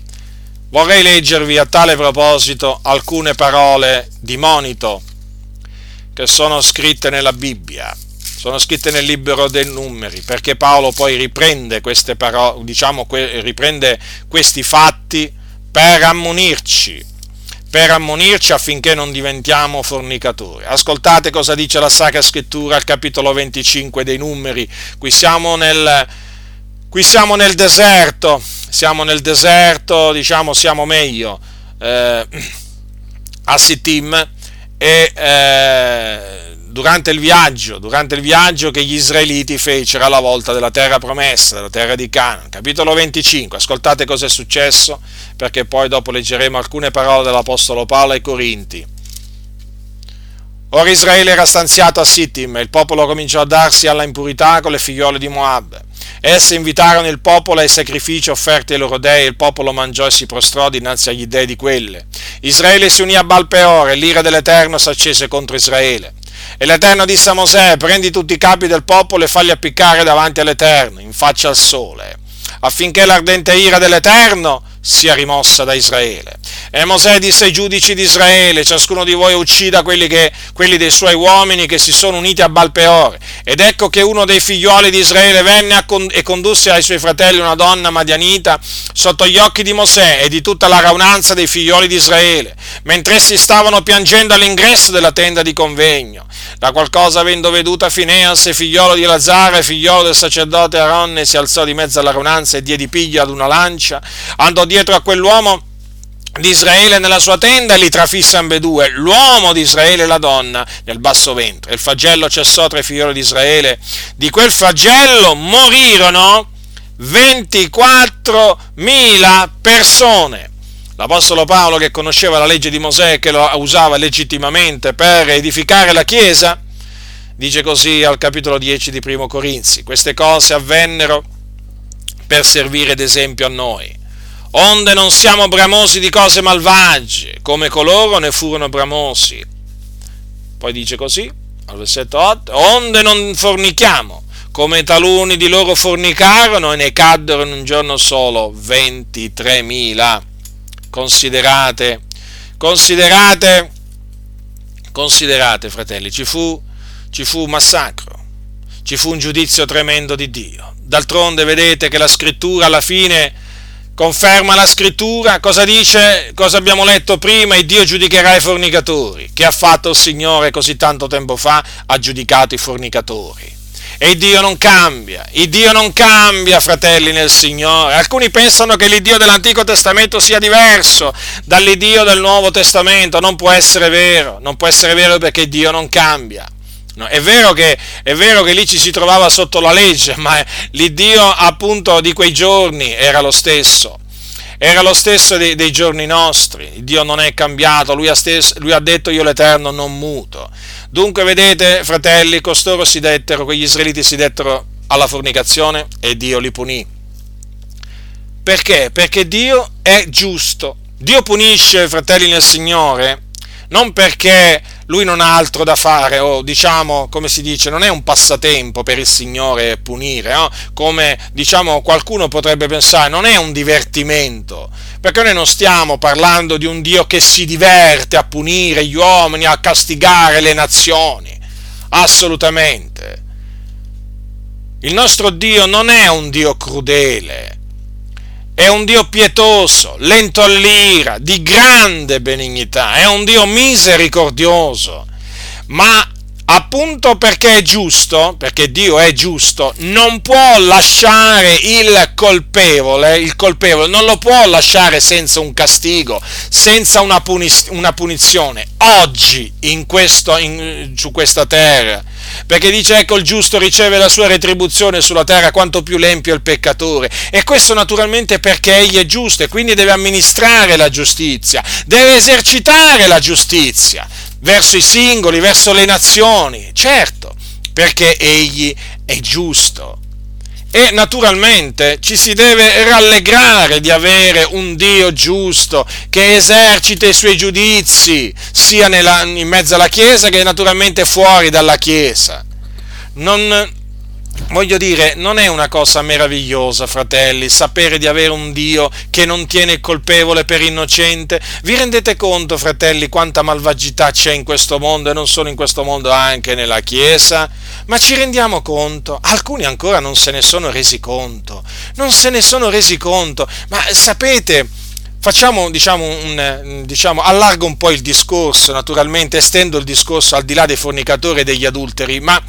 vorrei leggervi a tale proposito alcune parole di monito che sono scritte nella Bibbia, sono scritte nel libro dei numeri, perché Paolo poi riprende parole, diciamo, riprende questi fatti per ammonirci, per ammonirci affinché non diventiamo fornicatori. Ascoltate cosa dice la Sacra Scrittura al capitolo 25 dei numeri, qui siamo nel, qui siamo nel deserto, siamo nel deserto, diciamo siamo meglio, eh, a Sittim, e eh, durante il viaggio, durante il viaggio che gli israeliti fecero alla volta della terra promessa, della terra di Canaan, capitolo 25, ascoltate cosa è successo, perché poi dopo leggeremo alcune parole dell'Apostolo Paolo ai Corinti. Ora Israele era stanziato a Sittim e il popolo cominciò a darsi alla impurità con le figliole di Moab. Esse invitarono il popolo ai sacrifici offerti ai loro dei e il popolo mangiò e si prostrò dinanzi agli dei di quelle. Israele si unì a Balpeore e l'ira dell'Eterno si accese contro Israele. E l'Eterno disse a Mosè, prendi tutti i capi del popolo e falli appiccare davanti all'Eterno, in faccia al sole, affinché l'ardente ira dell'Eterno sia rimossa da Israele. E Mosè disse ai giudici di Israele, ciascuno di voi uccida quelli, che, quelli dei suoi uomini che si sono uniti a Balpeore. Ed ecco che uno dei figlioli di Israele venne con, e condusse ai suoi fratelli una donna madianita sotto gli occhi di Mosè e di tutta la raunanza dei figlioli di Israele, mentre essi stavano piangendo all'ingresso della tenda di convegno. Da qualcosa avendo veduta Fineas, figliolo di Lazzaro e figliolo del sacerdote Aronne, si alzò di mezzo alla raunanza e diede piglio ad una lancia, andò dietro a quell'uomo di Israele nella sua tenda e li trafisse ambedue, l'uomo di Israele e la donna nel basso ventre. Il flagello cessò tra i figlioli di Israele. Di quel flagello morirono 24.000 persone. L'Apostolo Paolo, che conosceva la legge di Mosè e che lo usava legittimamente per edificare la Chiesa, dice così al capitolo 10 di Primo Corinzi, queste cose avvennero per servire d'esempio a noi, onde non siamo bramosi di cose malvagie, come coloro ne furono bramosi. Poi dice così, al versetto 8, onde non fornichiamo, come taluni di loro fornicarono e ne caddero in un giorno solo 23.000 considerate, considerate, considerate, fratelli, ci fu, ci fu un massacro, ci fu un giudizio tremendo di Dio. D'altronde vedete che la scrittura alla fine conferma la scrittura, cosa dice, cosa abbiamo letto prima, e Dio giudicherà i fornicatori. Che ha fatto il Signore così tanto tempo fa? Ha giudicato i fornicatori. E il Dio non cambia, il Dio non cambia, fratelli nel Signore. Alcuni pensano che l'Iddio dell'Antico Testamento sia diverso dall'Iddio del Nuovo Testamento. Non può essere vero, non può essere vero perché Dio non cambia. No, è, vero che, è, vero che, lì ci si trovava sotto la legge, ma l'Iddio appunto di quei giorni era lo stesso. Era lo stesso dei, dei giorni nostri. Dio non è cambiato, lui ha, stesso, lui ha detto io l'Eterno non muto. Dunque, vedete, fratelli, costoro si dettero, quegli israeliti si dettero alla fornicazione e Dio li punì. Perché? Perché Dio è giusto. Dio punisce, fratelli nel Signore, non perché lui non ha altro da fare, o diciamo, come si dice, non è un passatempo per il Signore punire, no? come diciamo qualcuno potrebbe pensare, non è un divertimento, perché noi non stiamo parlando di un Dio che si diverte a punire gli uomini, a castigare le nazioni, assolutamente. Il nostro Dio non è un Dio crudele, è un Dio pietoso, lento all'ira, di grande benignità, è un Dio misericordioso, ma appunto perché è giusto, perché Dio è giusto, non può lasciare il colpevole, il colpevole non lo può lasciare senza un castigo, senza una, puniz- una punizione, oggi in questo, in, su questa terra perché dice ecco il giusto riceve la sua retribuzione sulla terra quanto più l'empio il peccatore e questo naturalmente perché egli è giusto e quindi deve amministrare la giustizia, deve esercitare la giustizia verso i singoli, verso le nazioni, certo, perché egli è giusto. E naturalmente ci si deve rallegrare di avere un Dio giusto che esercita i suoi giudizi sia nella, in mezzo alla Chiesa che naturalmente fuori dalla Chiesa. Non, voglio dire, non è una cosa meravigliosa, fratelli, sapere di avere un Dio che non tiene il colpevole per innocente? Vi rendete conto, fratelli, quanta malvagità c'è in questo mondo e non solo in questo mondo, anche nella Chiesa? Ma ci rendiamo conto? Alcuni ancora non se ne sono resi conto, non se ne sono resi conto, ma sapete facciamo, diciamo, un, diciamo, allargo un po' il discorso, naturalmente estendo il discorso al di là dei fornicatori e degli adulteri, ma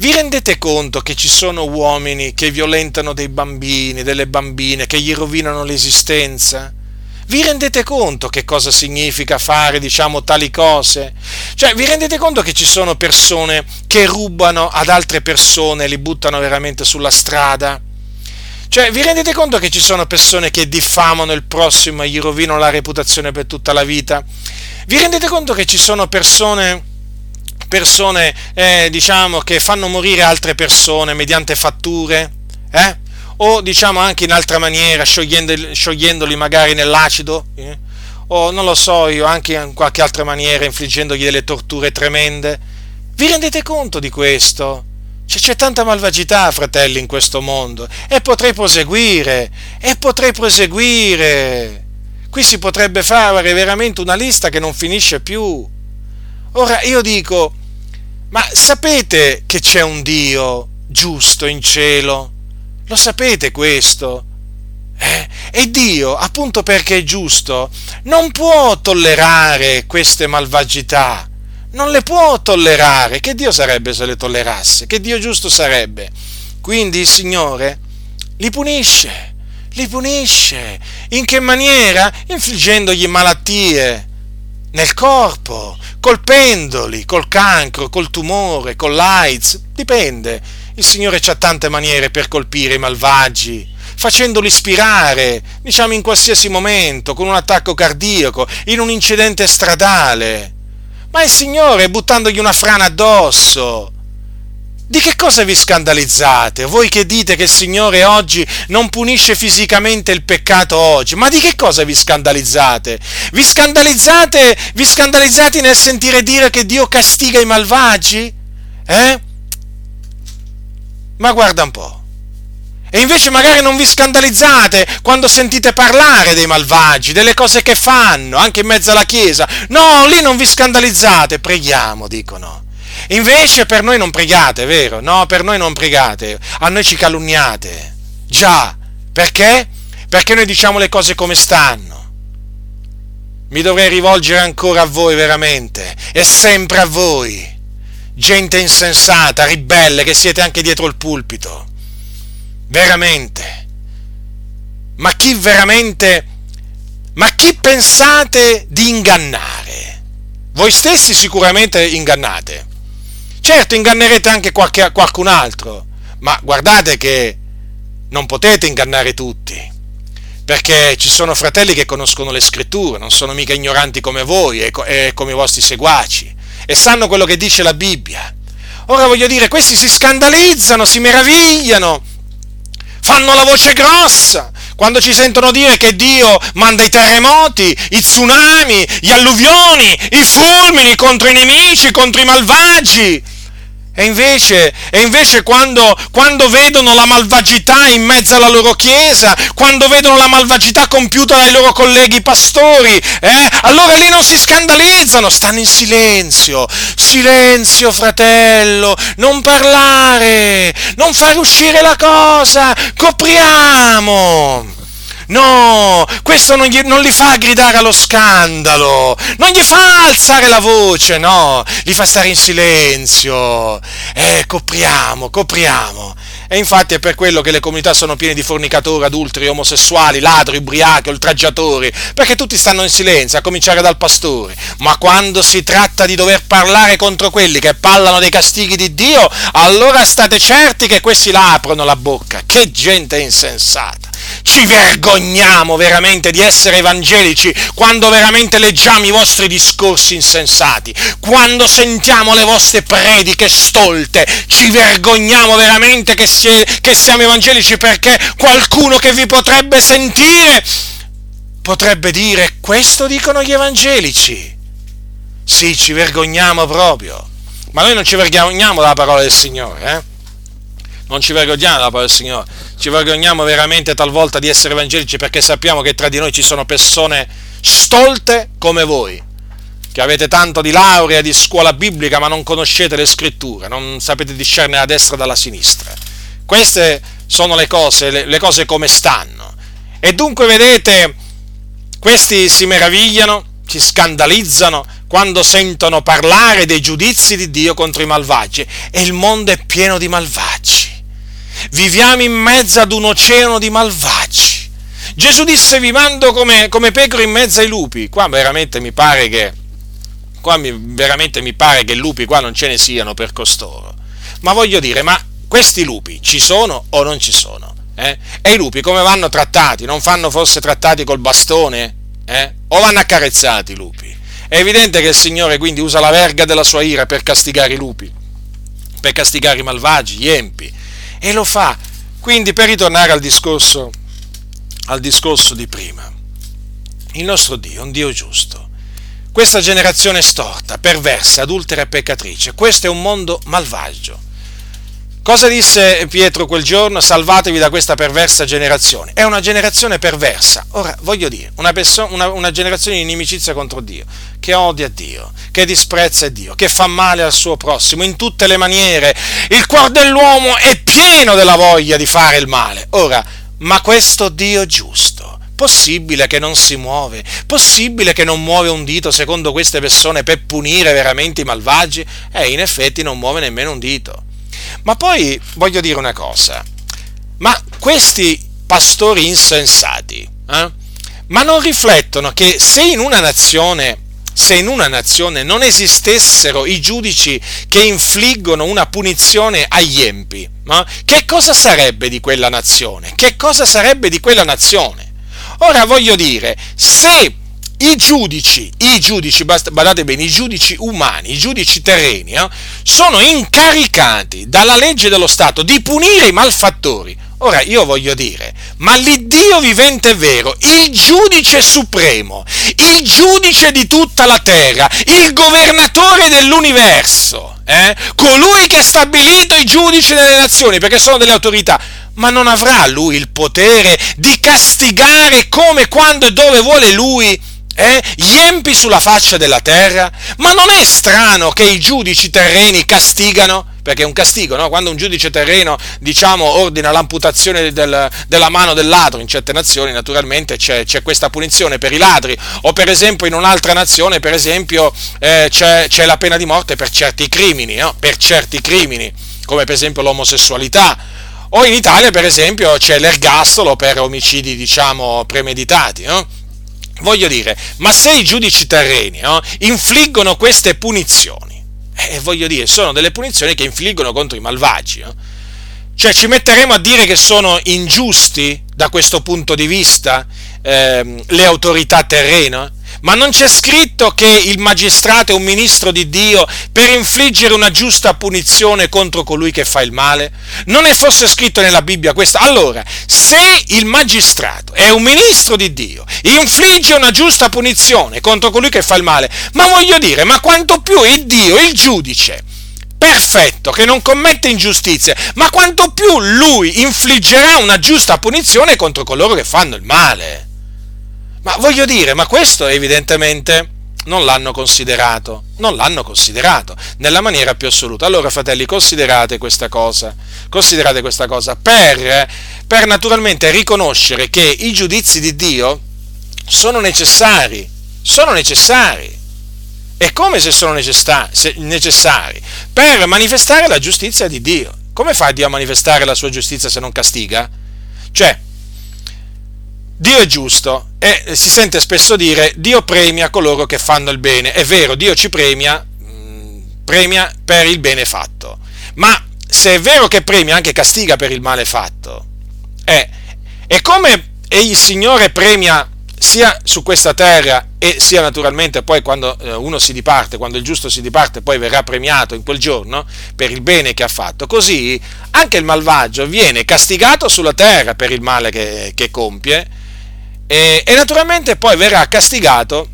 vi rendete conto che ci sono uomini che violentano dei bambini, delle bambine, che gli rovinano l'esistenza? Vi rendete conto che cosa significa fare, diciamo, tali cose? Cioè, vi rendete conto che ci sono persone che rubano ad altre persone e li buttano veramente sulla strada? Cioè, vi rendete conto che ci sono persone che diffamano il prossimo e gli rovinano la reputazione per tutta la vita? Vi rendete conto che ci sono persone persone eh, diciamo, che fanno morire altre persone mediante fatture, eh? o diciamo anche in altra maniera, sciogliendoli, sciogliendoli magari nell'acido, eh? o non lo so io, anche in qualche altra maniera, infliggendogli delle torture tremende. Vi rendete conto di questo? Cioè, c'è tanta malvagità, fratelli, in questo mondo e potrei proseguire, e potrei proseguire. Qui si potrebbe fare veramente una lista che non finisce più. Ora io dico, ma sapete che c'è un Dio giusto in cielo? Lo sapete questo? Eh? E Dio, appunto perché è giusto, non può tollerare queste malvagità. Non le può tollerare. Che Dio sarebbe se le tollerasse? Che Dio giusto sarebbe? Quindi il Signore li punisce, li punisce. In che maniera? Infliggendogli malattie nel corpo, colpendoli col cancro, col tumore, con l'AIDS, dipende. Il Signore ha tante maniere per colpire i malvagi, facendoli spirare, diciamo in qualsiasi momento, con un attacco cardiaco, in un incidente stradale. Ma il Signore buttandogli una frana addosso. Di che cosa vi scandalizzate? Voi che dite che il Signore oggi non punisce fisicamente il peccato oggi, ma di che cosa vi scandalizzate? Vi scandalizzate, vi scandalizzate nel sentire dire che Dio castiga i malvagi? Eh? Ma guarda un po'. E invece magari non vi scandalizzate quando sentite parlare dei malvagi, delle cose che fanno, anche in mezzo alla Chiesa. No, lì non vi scandalizzate, preghiamo, dicono. Invece per noi non pregate, vero? No, per noi non pregate, a noi ci calunniate. Già, perché? Perché noi diciamo le cose come stanno. Mi dovrei rivolgere ancora a voi veramente, e sempre a voi. Gente insensata, ribelle, che siete anche dietro il pulpito. Veramente. Ma chi veramente... Ma chi pensate di ingannare? Voi stessi sicuramente ingannate. Certo, ingannerete anche qualche, qualcun altro, ma guardate che non potete ingannare tutti, perché ci sono fratelli che conoscono le scritture, non sono mica ignoranti come voi e, e come i vostri seguaci, e sanno quello che dice la Bibbia. Ora voglio dire, questi si scandalizzano, si meravigliano, fanno la voce grossa quando ci sentono dire che Dio manda i terremoti, i tsunami, gli alluvioni, i fulmini contro i nemici, contro i malvagi. E invece, e invece quando, quando, vedono la malvagità in mezzo alla loro chiesa, quando vedono la malvagità compiuta dai loro colleghi pastori, eh, allora lì non si scandalizzano, stanno in silenzio. Silenzio, fratello, non parlare, non fare uscire la cosa, copriamo. No, questo non, gli, non, li fa gridare allo scandalo, non gli fa alzare la voce, no, li fa stare in silenzio. Eh, copriamo, copriamo. E infatti è per quello che le comunità sono piene di fornicatori, adulteri, omosessuali, ladri, ubriachi, oltraggiatori, perché tutti stanno in silenzio, a cominciare dal pastore. Ma quando si tratta di dover parlare contro quelli che parlano dei castighi di Dio, allora state certi che questi la aprono la bocca. Che gente insensata! Ci vergogniamo veramente di essere evangelici quando veramente leggiamo i vostri discorsi insensati, quando sentiamo le vostre prediche stolte, ci vergogniamo veramente che, si, che siamo evangelici perché qualcuno che vi potrebbe sentire potrebbe dire questo dicono gli evangelici. Sì, ci vergogniamo proprio. Ma noi non ci vergogniamo della parola del Signore, eh? Non ci vergogniamo della parola del Signore ci vergogniamo veramente talvolta di essere evangelici perché sappiamo che tra di noi ci sono persone stolte come voi, che avete tanto di laurea, di scuola biblica, ma non conoscete le scritture, non sapete discernere la destra dalla sinistra. Queste sono le cose, le, le cose come stanno. E dunque vedete, questi si meravigliano, si scandalizzano quando sentono parlare dei giudizi di Dio contro i malvagi. E il mondo è pieno di malvagi viviamo in mezzo ad un oceano di malvagi. Gesù disse vi mando come, come pecore in mezzo ai lupi. Qua veramente mi pare che, qua mi, veramente mi pare che lupi qua non ce ne siano per costoro. Ma voglio dire, ma questi lupi ci sono o non ci sono? Eh? E i lupi come vanno trattati? Non fanno forse trattati col bastone? Eh? O vanno accarezzati i lupi? È evidente che il Signore quindi usa la verga della sua ira per castigare i lupi, per castigare i malvagi, gli empi e lo fa. Quindi per ritornare al discorso, al discorso di prima, il nostro Dio è un Dio giusto. Questa generazione storta, perversa, adultera e peccatrice, questo è un mondo malvagio. Cosa disse Pietro quel giorno? Salvatevi da questa perversa generazione. È una generazione perversa. Ora, voglio dire, una, perso- una, una generazione di inimicizia contro Dio, che odia Dio, che disprezza Dio, che fa male al suo prossimo in tutte le maniere. Il cuore dell'uomo è pieno della voglia di fare il male. Ora, ma questo Dio giusto, possibile che non si muove? Possibile che non muove un dito secondo queste persone per punire veramente i malvagi? Eh, in effetti non muove nemmeno un dito. Ma poi voglio dire una cosa, ma questi pastori insensati, eh, ma non riflettono che se in una nazione se in una nazione non esistessero i giudici che infliggono una punizione agli empi, no? che cosa sarebbe di quella nazione? Che cosa sarebbe di quella nazione? Ora voglio dire, se i giudici, i giudici, badate bene, i giudici umani, i giudici terreni, eh, sono incaricati dalla legge dello Stato di punire i malfattori. Ora io voglio dire, ma l'Iddio vivente è vero, il giudice supremo, il giudice di tutta la terra, il governatore dell'universo, eh, colui che ha stabilito i giudici delle nazioni, perché sono delle autorità, ma non avrà lui il potere di castigare come, quando e dove vuole lui eh, gli empi sulla faccia della terra? Ma non è strano che i giudici terreni castigano? Perché è un castigo, no? Quando un giudice terreno, diciamo, ordina l'amputazione del, della mano del ladro in certe nazioni, naturalmente c'è, c'è, questa punizione per i ladri. O per esempio in un'altra nazione, per esempio, eh, c'è, c'è, la pena di morte per certi crimini, no? Per certi crimini, come per esempio l'omosessualità. O in Italia, per esempio, c'è l'ergastolo per omicidi, diciamo, premeditati, no? Voglio dire, ma se i giudici terreni no, infliggono queste punizioni, eh, voglio dire, sono delle punizioni che infliggono contro i malvagi, no? cioè ci metteremo a dire che sono ingiusti da questo punto di vista eh, le autorità terrene? Ma non c'è scritto che il magistrato è un ministro di Dio per infliggere una giusta punizione contro colui che fa il male? Non è forse scritto nella Bibbia questo? Allora, se il magistrato è un ministro di Dio, infligge una giusta punizione contro colui che fa il male, ma voglio dire, ma quanto più il Dio, il giudice, perfetto, che non commette ingiustizie, ma quanto più lui infliggerà una giusta punizione contro coloro che fanno il male. Ma voglio dire, ma questo evidentemente non l'hanno considerato, non l'hanno considerato nella maniera più assoluta. Allora, fratelli, considerate questa cosa, considerate questa cosa per, per naturalmente riconoscere che i giudizi di Dio sono necessari, sono necessari. E come se sono necessari? Per manifestare la giustizia di Dio. Come fa Dio a manifestare la sua giustizia se non castiga? Cioè, Dio è giusto e si sente spesso dire Dio premia coloro che fanno il bene. È vero, Dio ci premia, mm, premia per il bene fatto. Ma se è vero che premia, anche castiga per il male fatto. Eh, come il Signore premia sia su questa terra e sia naturalmente poi quando eh, uno si diparte, quando il giusto si diparte, poi verrà premiato in quel giorno per il bene che ha fatto. Così anche il malvagio viene castigato sulla terra per il male che, che compie e, e naturalmente poi verrà castigato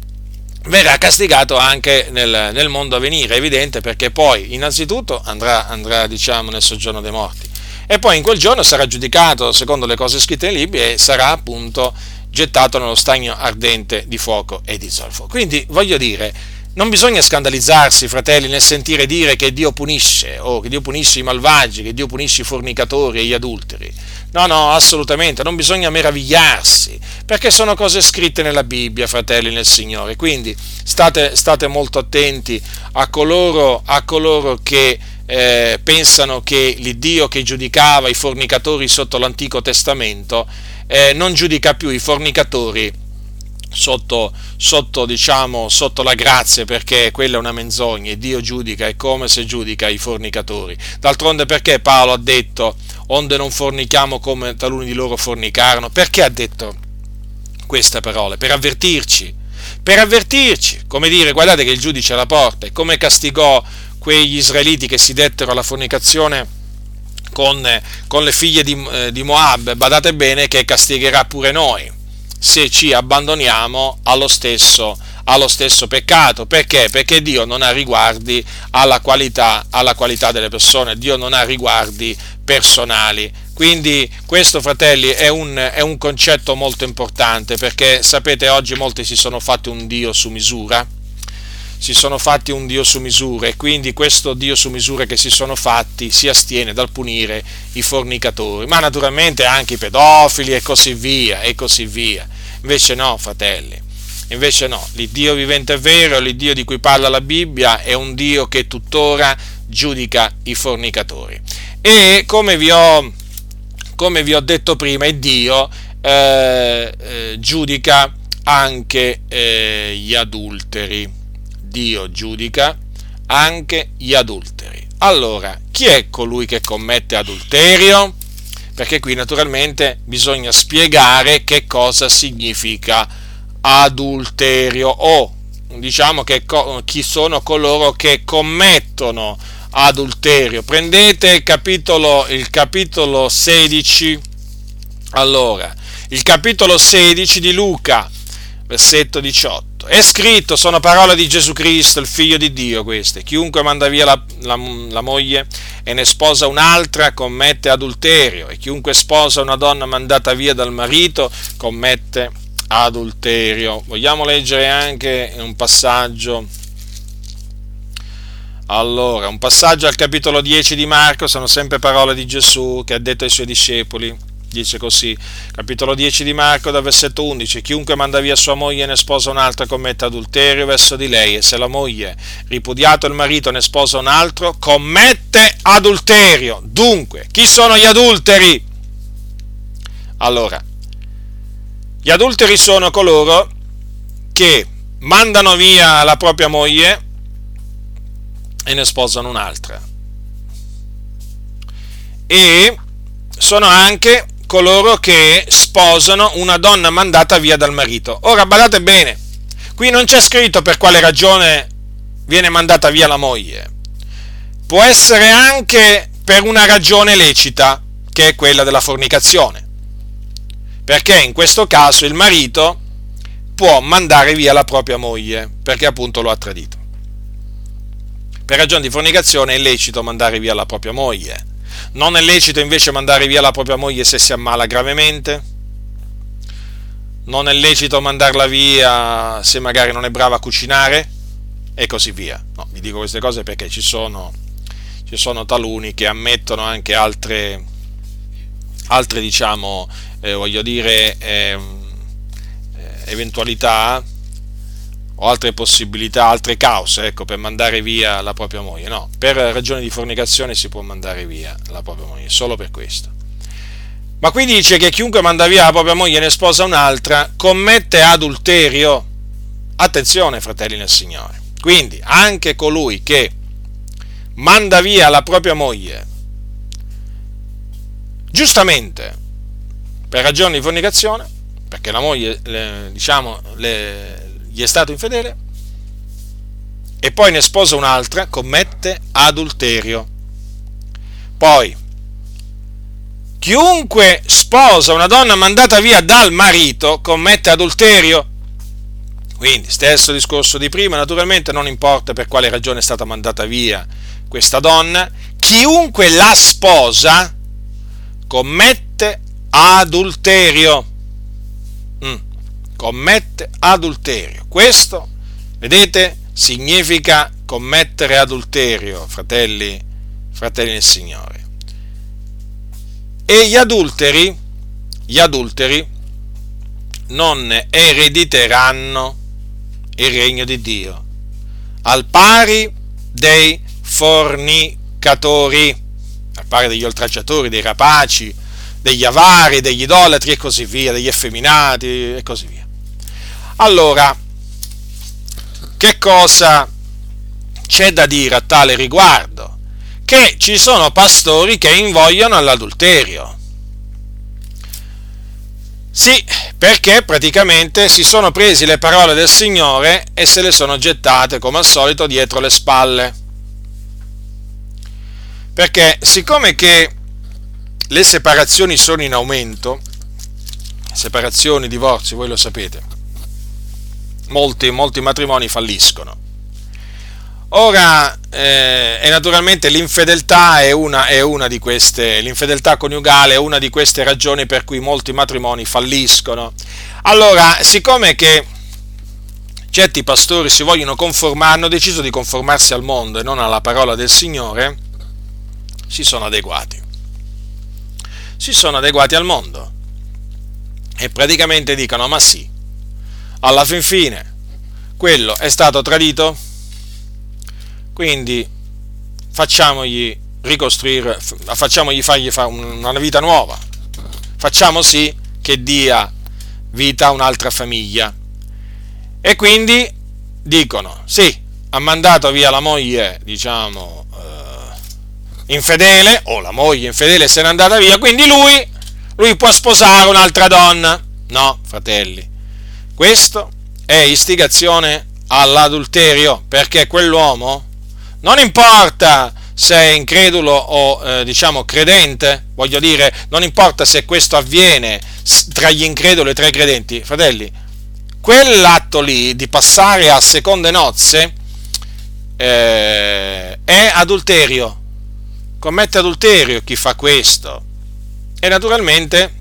verrà castigato anche nel, nel, mondo a venire, evidente, perché poi innanzitutto andrà, andrà, diciamo, nel soggiorno dei morti e poi in quel giorno sarà giudicato secondo le cose scritte nei libri e sarà appunto gettato nello stagno ardente di fuoco e di zolfo. Quindi voglio dire, non bisogna scandalizzarsi, fratelli, nel sentire dire che Dio punisce, o che Dio punisce i malvagi, che Dio punisce i fornicatori e gli adulteri. No, no, assolutamente, non bisogna meravigliarsi, perché sono cose scritte nella Bibbia, fratelli nel Signore. Quindi state, state molto attenti a coloro, a coloro che eh, pensano che l'Iddio che giudicava i fornicatori sotto l'Antico Testamento eh, non giudica più i fornicatori sotto, sotto, diciamo, sotto la grazia perché quella è una menzogna e Dio giudica è come se giudica i fornicatori. D'altronde perché Paolo ha detto onde non fornichiamo come taluni di loro fornicarono? Perché ha detto queste parole? Per avvertirci, per avvertirci, come dire guardate che il giudice è alla porta e come castigò quegli israeliti che si dettero alla fornicazione con, con le figlie di, eh, di Moab, badate bene che castigherà pure noi se ci abbandoniamo allo stesso, allo stesso peccato. Perché? Perché Dio non ha riguardi alla qualità, alla qualità delle persone, Dio non ha riguardi personali. Quindi questo, fratelli, è un, è un concetto molto importante perché sapete oggi molti si sono fatti un Dio su misura si sono fatti un Dio su misura e quindi questo Dio su misura che si sono fatti si astiene dal punire i fornicatori, ma naturalmente anche i pedofili e così via, e così via. Invece no, fratelli, invece no, l'Iddio vivente è vero, l'Iddio di cui parla la Bibbia è un Dio che tuttora giudica i fornicatori. E come vi ho, come vi ho detto prima, il Dio eh, eh, giudica anche eh, gli adulteri Dio giudica anche gli adulteri. Allora, chi è colui che commette adulterio? Perché qui naturalmente bisogna spiegare che cosa significa adulterio o diciamo che chi sono coloro che commettono adulterio. Prendete il capitolo, il capitolo 16, allora, il capitolo 16 di Luca, versetto 18 è scritto, sono parole di Gesù Cristo, il figlio di Dio queste. Chiunque manda via la, la, la, moglie e ne sposa un'altra commette adulterio e chiunque sposa una donna mandata via dal marito commette adulterio. Vogliamo leggere anche un passaggio. Allora, un passaggio al capitolo 10 di Marco, sono sempre parole di Gesù che ha detto ai suoi discepoli dice così, capitolo 10 di Marco, dal versetto 11, chiunque manda via sua moglie e ne sposa un'altra commette adulterio verso di lei, e se la moglie, ripudiato il marito, ne sposa un altro, commette adulterio. Dunque, chi sono gli adulteri? Allora, gli adulteri sono coloro che mandano via la propria moglie e ne sposano un'altra. E sono anche coloro che sposano una donna mandata via dal marito. Ora badate bene, qui non c'è scritto per quale ragione viene mandata via la moglie. Può essere anche per una ragione lecita, che è quella della fornicazione. Perché in questo caso il marito può mandare via la propria moglie, perché appunto lo ha tradito. Per ragioni di fornicazione è lecito mandare via la propria moglie non è lecito invece mandare via la propria moglie se si ammala gravemente? Non è lecito mandarla via se magari non è brava a cucinare? E così via. No, vi dico queste cose perché ci sono, ci sono taluni che ammettono anche altre, altre diciamo, eh, voglio dire, ehm, eh, eventualità o altre possibilità, altre cause, ecco, per mandare via la propria moglie. No, per ragioni di fornicazione si può mandare via la propria moglie, solo per questo. Ma qui dice che chiunque manda via la propria moglie e ne sposa un'altra commette adulterio. Attenzione, fratelli nel Signore. Quindi anche colui che manda via la propria moglie, giustamente, per ragioni di fornicazione, perché la moglie, le, diciamo, le, gli è stato infedele e poi ne sposa un'altra, commette adulterio. Poi, chiunque sposa una donna mandata via dal marito commette adulterio. Quindi, stesso discorso di prima, naturalmente non importa per quale ragione è stata mandata via questa donna, chiunque la sposa commette adulterio. Mm commette adulterio. Questo, vedete, significa commettere adulterio, fratelli, fratelli del Signore. E gli adulteri, gli adulteri non erediteranno il regno di Dio, al pari dei fornicatori, al pari degli oltraggiatori, dei rapaci, degli avari, degli idolatri e così via, degli effeminati e così via. Allora, che cosa c'è da dire a tale riguardo? Che ci sono pastori che invogliano all'adulterio. Sì, perché praticamente si sono presi le parole del Signore e se le sono gettate come al solito dietro le spalle. Perché siccome che le separazioni sono in aumento, separazioni, divorzi, voi lo sapete, molti, molti matrimoni falliscono. Ora, eh, e naturalmente l'infedeltà è una, è una di queste, l'infedeltà coniugale è una di queste ragioni per cui molti matrimoni falliscono. Allora, siccome che certi pastori si vogliono conformare, hanno deciso di conformarsi al mondo e non alla parola del Signore, si sono adeguati. Si sono adeguati al mondo e praticamente dicono, ma sì, alla fin fine, quello è stato tradito, quindi facciamogli ricostruire, facciamogli fargli fare una vita nuova. Facciamo sì che dia vita a un'altra famiglia. E quindi dicono, sì, ha mandato via la moglie, diciamo, eh, infedele, o la moglie infedele se n'è andata via, quindi lui, lui può sposare un'altra donna. No, fratelli, questo è istigazione all'adulterio, perché quell'uomo non importa se è incredulo o eh, diciamo credente, voglio dire, non importa se questo avviene tra gli increduli e tra i credenti, fratelli, quell'atto lì di passare a seconde nozze eh, è adulterio, commette adulterio chi fa questo. E naturalmente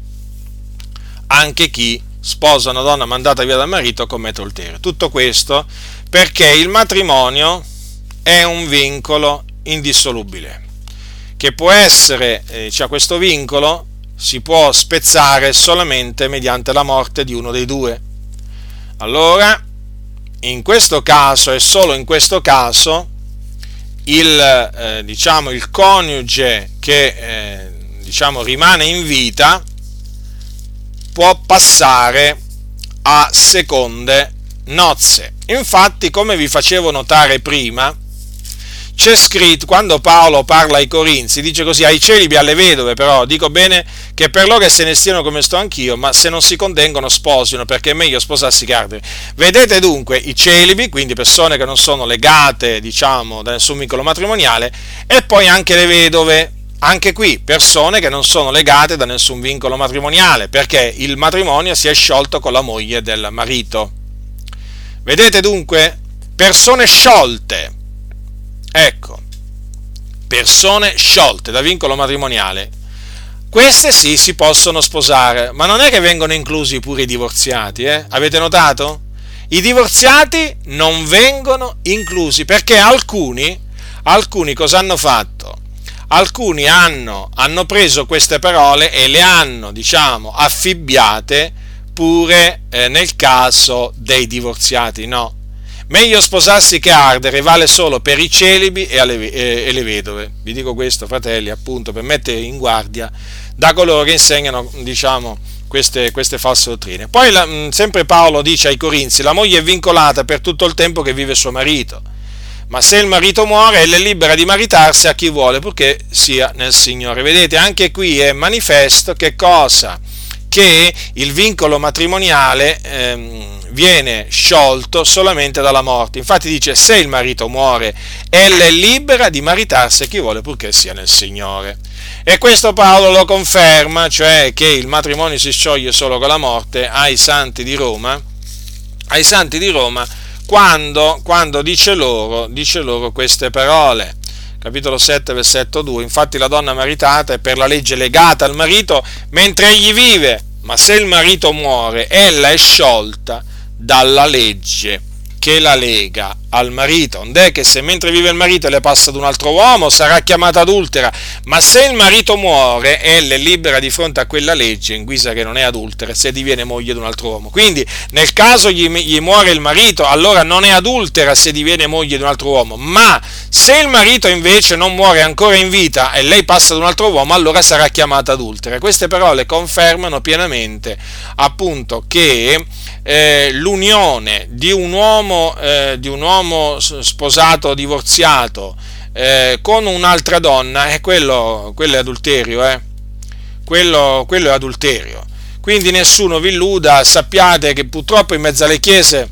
anche chi sposa una donna mandata via dal marito commette adulterio. Tutto questo perché il matrimonio è un vincolo indissolubile, che può essere, eh, cioè questo vincolo si può spezzare solamente mediante la morte di uno dei due. Allora, in questo caso e solo in questo caso, il, eh, diciamo, il coniuge che eh, diciamo, rimane in vita può passare a seconde nozze. Infatti, come vi facevo notare prima, c'è scritto, quando Paolo parla ai Corinzi, dice così, ai celibi, alle vedove, però dico bene che per loro che se ne stiano come sto anch'io, ma se non si contengono sposino, perché è meglio sposarsi ardere. Vedete dunque i celibi, quindi persone che non sono legate, diciamo, da nessun vincolo matrimoniale, e poi anche le vedove, anche qui persone che non sono legate da nessun vincolo matrimoniale, perché il matrimonio si è sciolto con la moglie del marito. Vedete dunque? Persone sciolte Ecco, persone sciolte da vincolo matrimoniale, queste sì si possono sposare, ma non è che vengono inclusi pure i divorziati, eh? Avete notato? I divorziati non vengono inclusi perché alcuni, alcuni cosa hanno fatto? Alcuni hanno, hanno preso queste parole e le hanno, diciamo, affibbiate pure eh, nel caso dei divorziati. No, Meglio sposarsi che ardere vale solo per i celibi e, alle, e, e le vedove. Vi dico questo, fratelli, appunto, per mettere in guardia da coloro che insegnano, diciamo, queste, queste, false dottrine. Poi la, sempre Paolo dice ai Corinzi, la moglie è vincolata per tutto il tempo che vive suo marito, ma se il marito muore ella è libera di maritarsi a chi vuole, purché sia nel Signore. Vedete, anche qui è manifesto che cosa? Che il vincolo matrimoniale ehm, viene sciolto solamente dalla morte. Infatti dice, se il marito muore, ella è libera di maritarsi a chi vuole purché sia nel Signore. E questo Paolo lo conferma, cioè che il matrimonio si scioglie solo con la morte ai santi di Roma, ai santi di Roma quando, quando dice, loro, dice loro queste parole capitolo 7, versetto 2. Infatti la donna maritata è per la legge legata al marito mentre egli vive, ma se il marito muore, ella è sciolta dalla legge che la lega al marito, ond'è che se mentre vive il marito le passa ad un altro uomo sarà chiamata adultera, ma se il marito muore, ella è libera di fronte a quella legge in guisa che non è adultera se diviene moglie di un altro uomo. Quindi nel caso gli, gli muore il marito, allora non è adultera se diviene moglie di un altro uomo, ma se il marito invece non muore ancora in vita e lei passa ad un altro uomo, allora sarà chiamata adultera. Queste parole confermano pienamente appunto che eh, l'unione di un uomo, eh, di un uomo sposato, divorziato, eh, con un'altra donna, è quello, quello è adulterio, eh? quello, quello è adulterio. Quindi nessuno vi illuda, sappiate che purtroppo in mezzo alle chiese,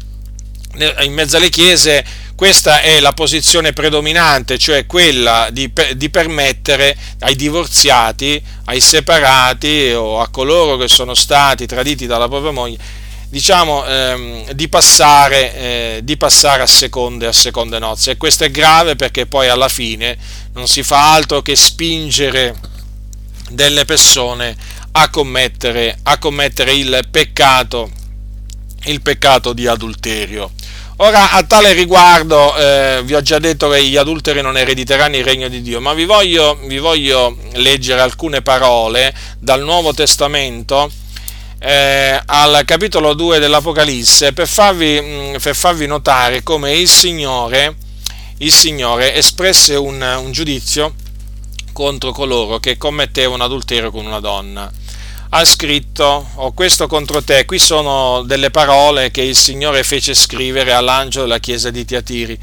in mezzo alle chiese questa è la posizione predominante, cioè quella di, di, permettere ai divorziati, ai separati o a coloro che sono stati traditi dalla propria moglie diciamo, ehm, di, passare, eh, di, passare, a seconde, a seconde nozze. E questo è grave perché poi alla fine non si fa altro che spingere delle persone a commettere, a commettere il, peccato, il peccato di adulterio. Ora, a tale riguardo, eh, vi ho già detto che gli adulteri non erediteranno il regno di Dio, ma vi voglio, vi voglio leggere alcune parole dal Nuovo Testamento eh, al capitolo 2 dell'Apocalisse per farvi, mm, per farvi notare come il Signore, il Signore espresse un, un giudizio contro coloro che commettevano adulterio con una donna. Ha scritto, ho questo contro te, qui sono delle parole che il Signore fece scrivere all'angelo della chiesa di Tiatiri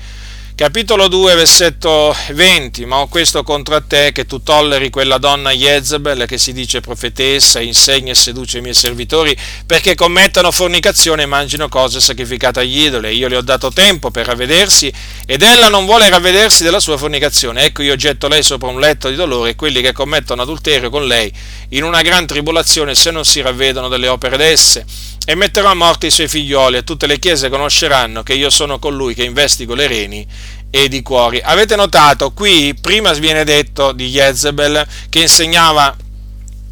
capitolo 2, versetto 20, ma ho questo contro te che tu tolleri quella donna Jezebel che si dice profetessa, insegna e seduce i miei servitori perché commettano fornicazione e mangino cose sacrificate agli idoli. Io le ho dato tempo per ravvedersi ed ella non vuole ravvedersi della sua fornicazione. Ecco io getto lei sopra un letto di dolore e quelli che commettono adulterio con lei in una gran tribolazione se non si ravvedono delle opere d'esse e metterò a morte i suoi figlioli e tutte le chiese conosceranno che io sono colui che investigo le reni e i cuori. Avete notato, qui prima viene detto di Jezebel che insegnava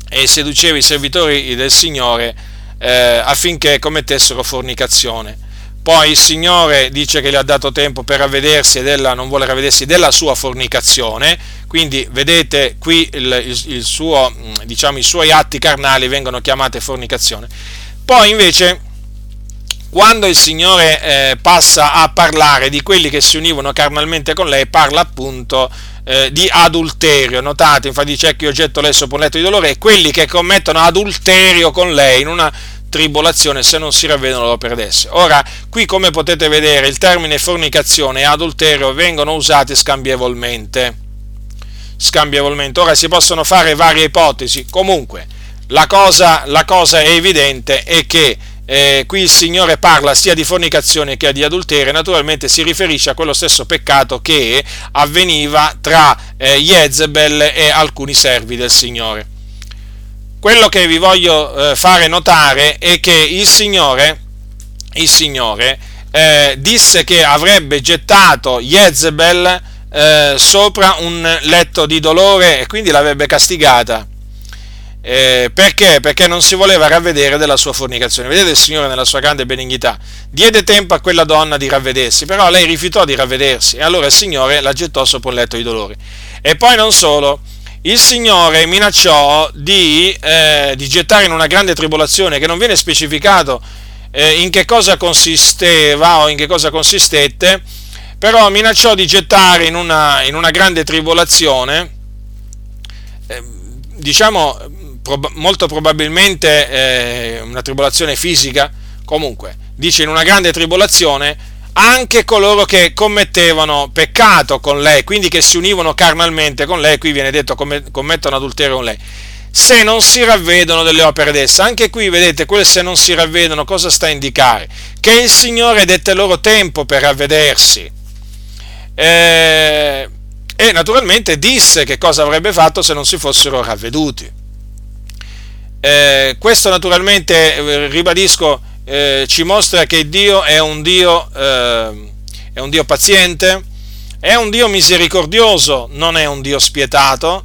e seduceva i servitori del Signore eh, affinché commettessero fornicazione. Poi il Signore dice che le ha dato tempo per ravvedersi ed non vuole ravvedersi della sua fornicazione, quindi vedete qui il, il, il suo, diciamo, i suoi atti carnali vengono chiamati fornicazione. Poi invece quando il Signore eh, passa a parlare di quelli che si univano carnalmente con lei, parla appunto eh, di adulterio. Notate, infatti dice che io getto lei sopra un letto di dolore e quelli che commettono adulterio con lei in una tribolazione se non si ravvedono lo perdesse. Ora, qui come potete vedere il termine fornicazione e adulterio vengono usati scambievolmente. Scambievolmente. Ora si possono fare varie ipotesi. Comunque, la cosa, la cosa è evidente è che eh, qui il Signore parla sia di fornicazione che di adulterio, naturalmente si riferisce a quello stesso peccato che avveniva tra eh, Jezebel e alcuni servi del Signore. Quello che vi voglio eh, fare notare è che il Signore, il Signore eh, disse che avrebbe gettato Jezebel eh, sopra un letto di dolore e quindi l'avrebbe castigata eh, perché? Perché non si voleva ravvedere della sua fornicazione. Vedete il Signore nella sua grande benignità diede tempo a quella donna di ravvedersi, però lei rifiutò di ravvedersi e allora il Signore la gettò sopra un letto di dolori. E poi non solo, il Signore minacciò di, eh, di gettare in una grande tribolazione che non viene specificato eh, in che cosa consisteva o in che cosa consistette, però minacciò di gettare in una, in una grande tribolazione, eh, diciamo prob- molto probabilmente eh, una tribolazione fisica, comunque, dice in una grande tribolazione anche coloro che commettevano peccato con lei, quindi che si univano carnalmente con lei, qui viene detto commettono adulterio con lei, se non si ravvedono delle opere d'essa. Anche qui vedete, quel se non si ravvedono cosa sta a indicare? Che il Signore dette loro tempo per ravvedersi. Eh, e naturalmente disse che cosa avrebbe fatto se non si fossero ravveduti. Eh, questo naturalmente, eh, ribadisco, eh, ci mostra che Dio è un Dio, eh, è un Dio paziente, è un Dio misericordioso, non è un Dio spietato,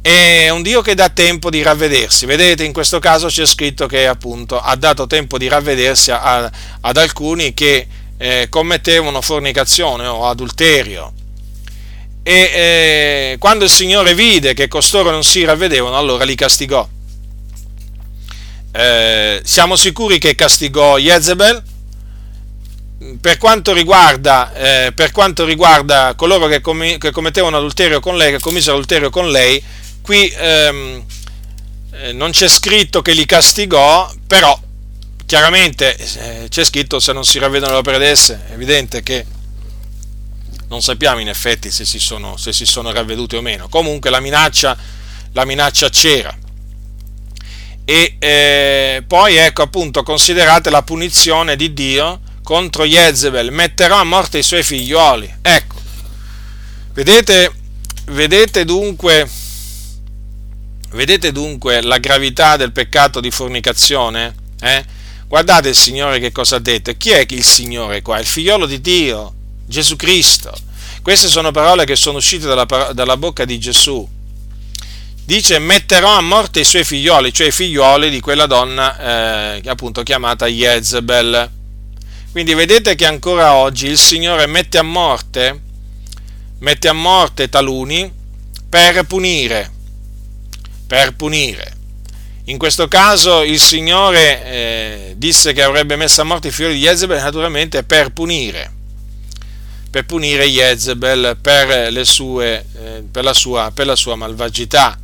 è un Dio che dà tempo di ravvedersi. Vedete, in questo caso c'è scritto che appunto ha dato tempo di ravvedersi a, ad alcuni che eh, commettevano fornicazione o adulterio. E eh, quando il Signore vide che costoro non si ravvedevano, allora li castigò eh, siamo sicuri che castigò Jezebel? Per quanto, riguarda, eh, per quanto riguarda coloro che, com- che, commettevano adulterio con lei, che commisero adulterio con lei, qui ehm, eh, non c'è scritto che li castigò, però chiaramente eh, c'è scritto se non si ravvedono le opere d'esse, è evidente che non sappiamo in effetti se si sono, se si sono ravveduti o meno. Comunque la minaccia, la minaccia c'era e eh, poi ecco appunto considerate la punizione di Dio contro Jezebel, metterò a morte i suoi figlioli. Ecco, vedete, vedete dunque, vedete dunque la gravità del peccato di fornicazione? Eh? Guardate il Signore che cosa ha detto. Chi è il Signore qua? Il figliolo di Dio, Gesù Cristo. Queste sono parole che sono uscite dalla, dalla bocca di Gesù. Dice metterò a morte i suoi figlioli, cioè i figlioli di quella donna eh, appunto chiamata Jezebel. Quindi vedete che ancora oggi il Signore mette a morte, mette a morte taluni per punire, per punire. In questo caso il Signore eh, disse che avrebbe messo a morte i figli di Jezebel naturalmente per punire, per punire Jezebel per, sue, eh, per, la, sua, per la, sua, malvagità,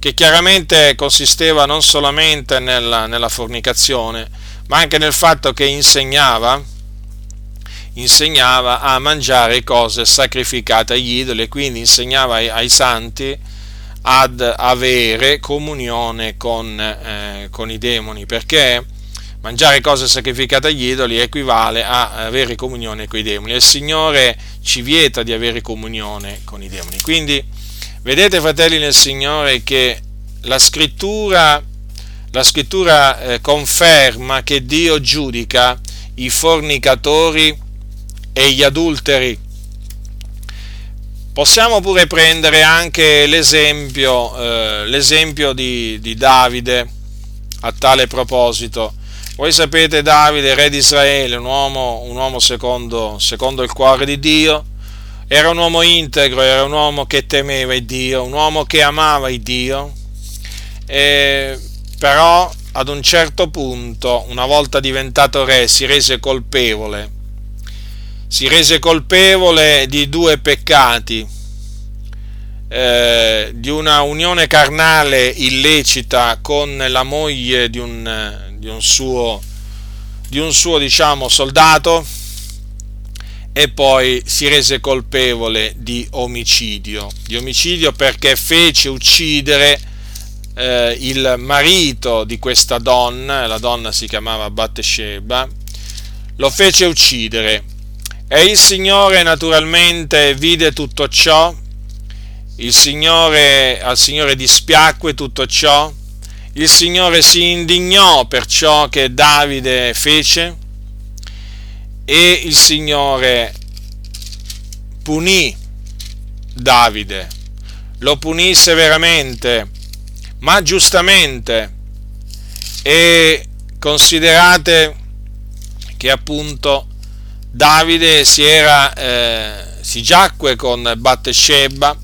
che chiaramente consisteva non solamente nella, nella fornicazione, ma anche nel fatto che insegnava, insegnava a mangiare cose sacrificate agli idoli e quindi insegnava ai, ai santi ad avere comunione con, eh, con i demoni, perché mangiare cose sacrificate agli idoli equivale a avere comunione con i demoni. Il Signore ci vieta di avere comunione con i demoni. Quindi vedete, fratelli nel Signore, che la scrittura, la scrittura eh, conferma che Dio giudica i fornicatori e gli adulteri Possiamo pure prendere anche l'esempio, eh, l'esempio di, di Davide a tale proposito. Voi sapete Davide, re di Israele, un uomo, un uomo secondo, secondo, il cuore di Dio, era un uomo integro, era un uomo che temeva il Dio, un uomo che amava il Dio, e, però ad un certo punto, una volta diventato re, si rese colpevole. Si rese colpevole di due peccati, eh, di una unione carnale illecita con la moglie di un, di un suo, di un suo diciamo, soldato e poi si rese colpevole di omicidio, di omicidio perché fece uccidere eh, il marito di questa donna, la donna si chiamava Bathsheba, lo fece uccidere. E il Signore naturalmente vide tutto ciò, Signore, al Signore dispiacque tutto ciò, il Signore si indignò per ciò che Davide fece e il Signore punì Davide, lo punì severamente, ma giustamente e considerate che appunto Davide si, era, eh, si giacque con Battesheba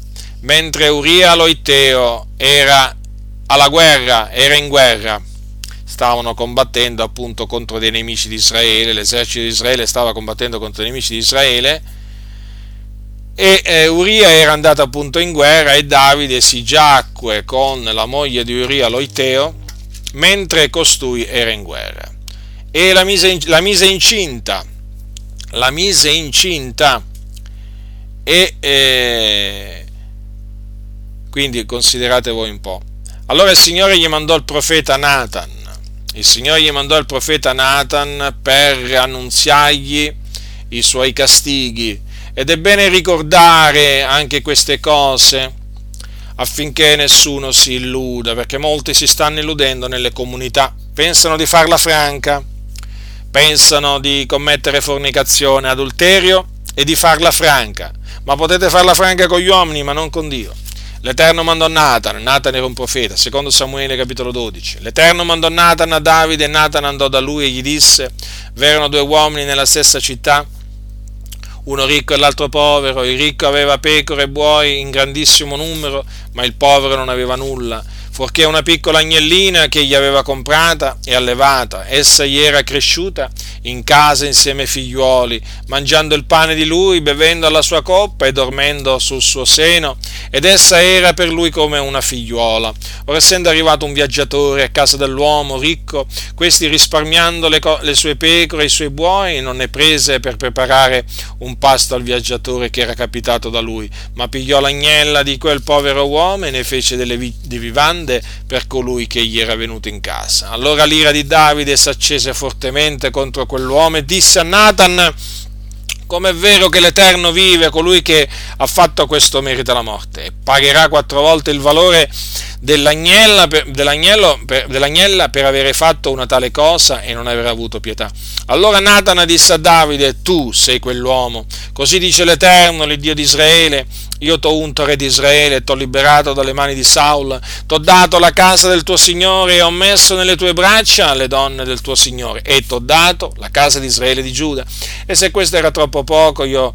mentre Uria Loiteo era alla guerra, era in guerra. Stavano combattendo appunto contro dei nemici di Israele, l'esercito di Israele stava combattendo contro i nemici di Israele e eh, Uria era andato appunto in guerra e Davide si giacque con la moglie di Uria Loiteo mentre costui era in guerra e la mise, la mise incinta la mise incinta e eh, quindi considerate voi un po'. Allora il Signore gli mandò il profeta Nathan, il Signore gli mandò il profeta Nathan per annunziargli i suoi castighi. Ed è bene ricordare anche queste cose affinché nessuno si illuda, perché molti si stanno illudendo nelle comunità, pensano di farla franca pensano di commettere fornicazione, adulterio e di farla franca, ma potete farla franca con gli uomini, ma non con Dio. L'Eterno mandò Nathan, Nathan era un profeta, secondo Samuele capitolo 12. L'Eterno mandò Nathan a Davide e Nathan andò da lui e gli disse, v'erano due uomini nella stessa città, uno ricco e l'altro povero, il ricco aveva pecore e buoi in grandissimo numero, ma il povero non aveva nulla fuorché una piccola agnellina che gli aveva comprata e allevata. Essa gli era cresciuta in casa insieme ai figliuoli, mangiando il pane di lui, bevendo alla sua coppa e dormendo sul suo seno, ed essa era per lui come una figliuola. Ora essendo arrivato un viaggiatore a casa dell'uomo ricco, questi risparmiando le, co- le sue pecore e i suoi buoi, non ne prese per preparare un pasto al viaggiatore che era capitato da lui, ma pigliò l'agnella di quel povero uomo e ne fece delle vi- di vivande grande per colui che gli era venuto in casa. Allora l'ira di Davide si accese fortemente contro quell'uomo e disse a Nathan, come è vero che l'Eterno vive, colui che ha fatto questo merita la morte, e pagherà quattro volte il valore dell'agnella per, dell'agnello, per, dell'agnella per avere fatto una tale cosa e non aver avuto pietà. Allora Natana disse a Davide, tu sei quell'uomo. Così dice l'Eterno, l'Iddio di Israele, io t'ho unto re di Israele, t'ho liberato dalle mani di Saul, t'ho dato la casa del tuo Signore e ho messo nelle tue braccia le donne del tuo Signore e t'ho dato la casa di Israele e di Giuda. E se questo era troppo poco, io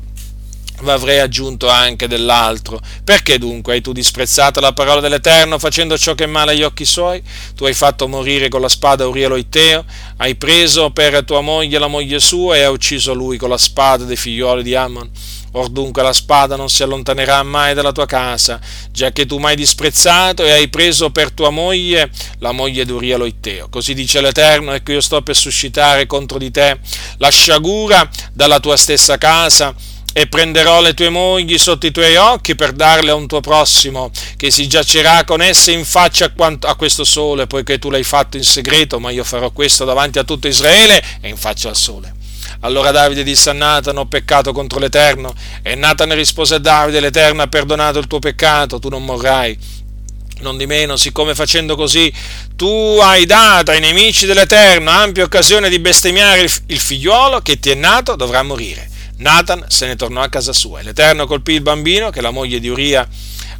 avrei aggiunto anche dell'altro. Perché dunque hai tu disprezzato la parola dell'Eterno facendo ciò che è male agli occhi suoi? Tu hai fatto morire con la spada Uriel Loiteo, hai preso per tua moglie la moglie sua e hai ucciso lui con la spada dei figlioli di Ammon. Or dunque la spada non si allontanerà mai dalla tua casa, già che tu m'hai disprezzato e hai preso per tua moglie la moglie di Uriel Loiteo. Così dice l'Eterno, ecco io sto per suscitare contro di te la sciagura dalla tua stessa casa e prenderò le tue mogli sotto i tuoi occhi per darle a un tuo prossimo, che si giacerà con esse in faccia a, questo sole, poiché tu l'hai fatto in segreto, ma io farò questo davanti a tutto Israele e in faccia al sole. Allora Davide disse a Nathan, ho peccato contro l'Eterno, e Nathan rispose a Davide, l'Eterno ha perdonato il tuo peccato, tu non morrai. Non di meno, siccome facendo così tu hai dato ai nemici dell'Eterno ampia occasione di bestemmiare il figliuolo che ti è nato, dovrà morire Nathan se ne tornò a casa sua l'Eterno colpì il bambino che la moglie di Uria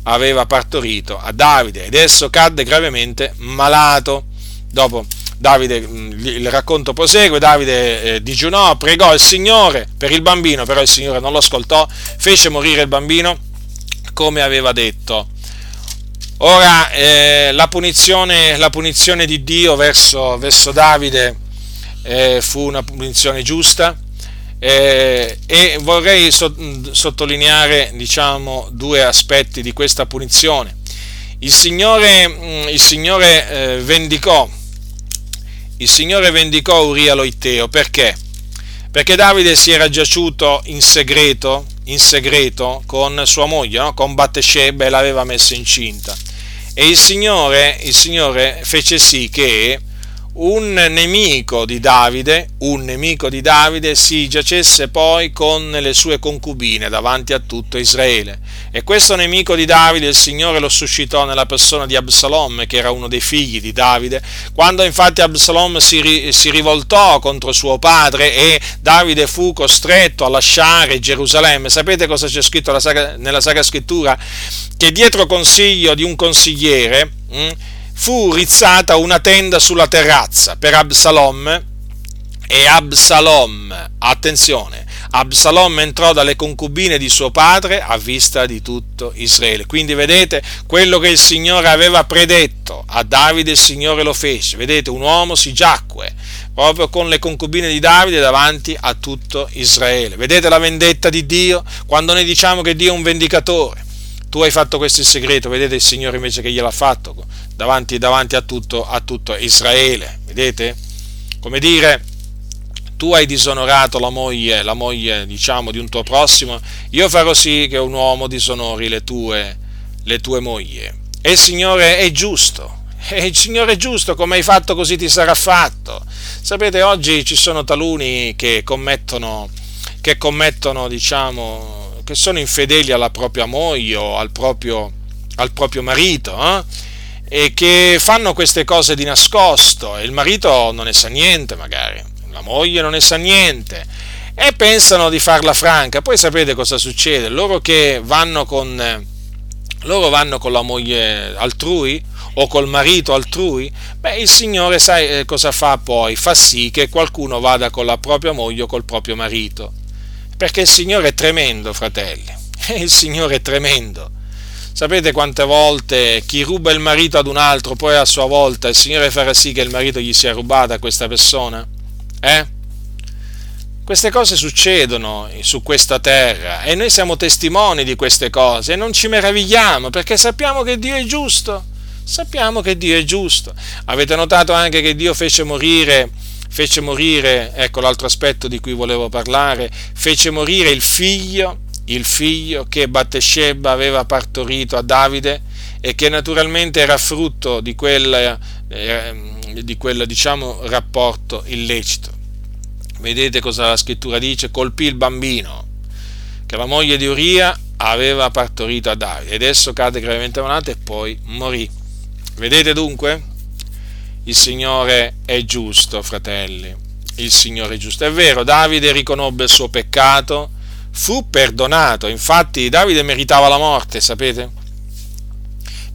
aveva partorito a Davide ed esso cadde gravemente malato. Dopo Davide, il racconto prosegue, Davide eh, digiunò, pregò il Signore per il bambino, però il Signore non lo ascoltò, fece morire il bambino come aveva detto. Ora eh, la, punizione, la, punizione, di Dio verso, verso Davide eh, fu una punizione giusta, eh, e vorrei so, sottolineare diciamo, due aspetti di questa punizione. Il Signore, mm, il Signore eh, vendicò il Signore vendicò Uria Loiteo perché? Perché Davide si era giaciuto in segreto, in segreto con sua moglie, no? con Battesheba e l'aveva messa incinta. E il Signore, il Signore fece sì che un nemico di Davide, un nemico di Davide si giacesse poi con le sue concubine davanti a tutto Israele. E questo nemico di Davide il Signore lo suscitò nella persona di Absalom, che era uno dei figli di Davide. Quando infatti Absalom si, si rivoltò contro suo padre e Davide fu costretto a lasciare Gerusalemme, sapete cosa c'è scritto nella Sacra Scrittura? Che dietro consiglio di un consigliere, hm, fu rizzata una tenda sulla terrazza per Absalom e Absalom, attenzione, Absalom entrò dalle concubine di suo padre a vista di tutto Israele. Quindi vedete quello che il Signore aveva predetto a Davide, il Signore lo fece. Vedete, un uomo si giacque proprio con le concubine di Davide davanti a tutto Israele. Vedete la vendetta di Dio quando noi diciamo che Dio è un vendicatore tu hai fatto questo in segreto, vedete il Signore invece che gliel'ha fatto davanti, davanti a, tutto, a tutto Israele, vedete? Come dire, tu hai disonorato la moglie, la moglie diciamo di un tuo prossimo, io farò sì che un uomo disonori le tue, le tue mogli. E il Signore è giusto, e il Signore è giusto, come hai fatto così ti sarà fatto. Sapete, oggi ci sono taluni che commettono, che commettono diciamo, che sono infedeli alla propria moglie o al proprio, al proprio marito eh? e che fanno queste cose di nascosto e il marito non ne sa niente magari, la moglie non ne sa niente e pensano di farla franca. Poi sapete cosa succede? Loro che vanno con, loro vanno con la moglie altrui o col marito altrui, beh, il Signore sai eh, cosa fa poi? Fa sì che qualcuno vada con la propria moglie o col proprio marito. Perché il Signore è tremendo, fratelli. Il Signore è tremendo. Sapete quante volte chi ruba il marito ad un altro, poi a sua volta il Signore farà sì che il marito gli sia rubato a questa persona? Eh? Queste cose succedono su questa terra e noi siamo testimoni di queste cose e non ci meravigliamo perché sappiamo che Dio è giusto. Sappiamo che Dio è giusto. Avete notato anche che Dio fece morire fece morire, ecco l'altro aspetto di cui volevo parlare, fece morire il figlio, il figlio che Battesheba aveva partorito a Davide e che naturalmente era frutto di quel, eh, di quel diciamo, rapporto illecito. Vedete cosa la scrittura dice? Colpì il bambino che la moglie di Uria aveva partorito a Davide ed esso cadde gravemente malato e poi morì. Vedete dunque? Il Signore è giusto, fratelli. Il Signore è giusto. È vero, Davide riconobbe il suo peccato, fu perdonato. Infatti Davide meritava la morte, sapete?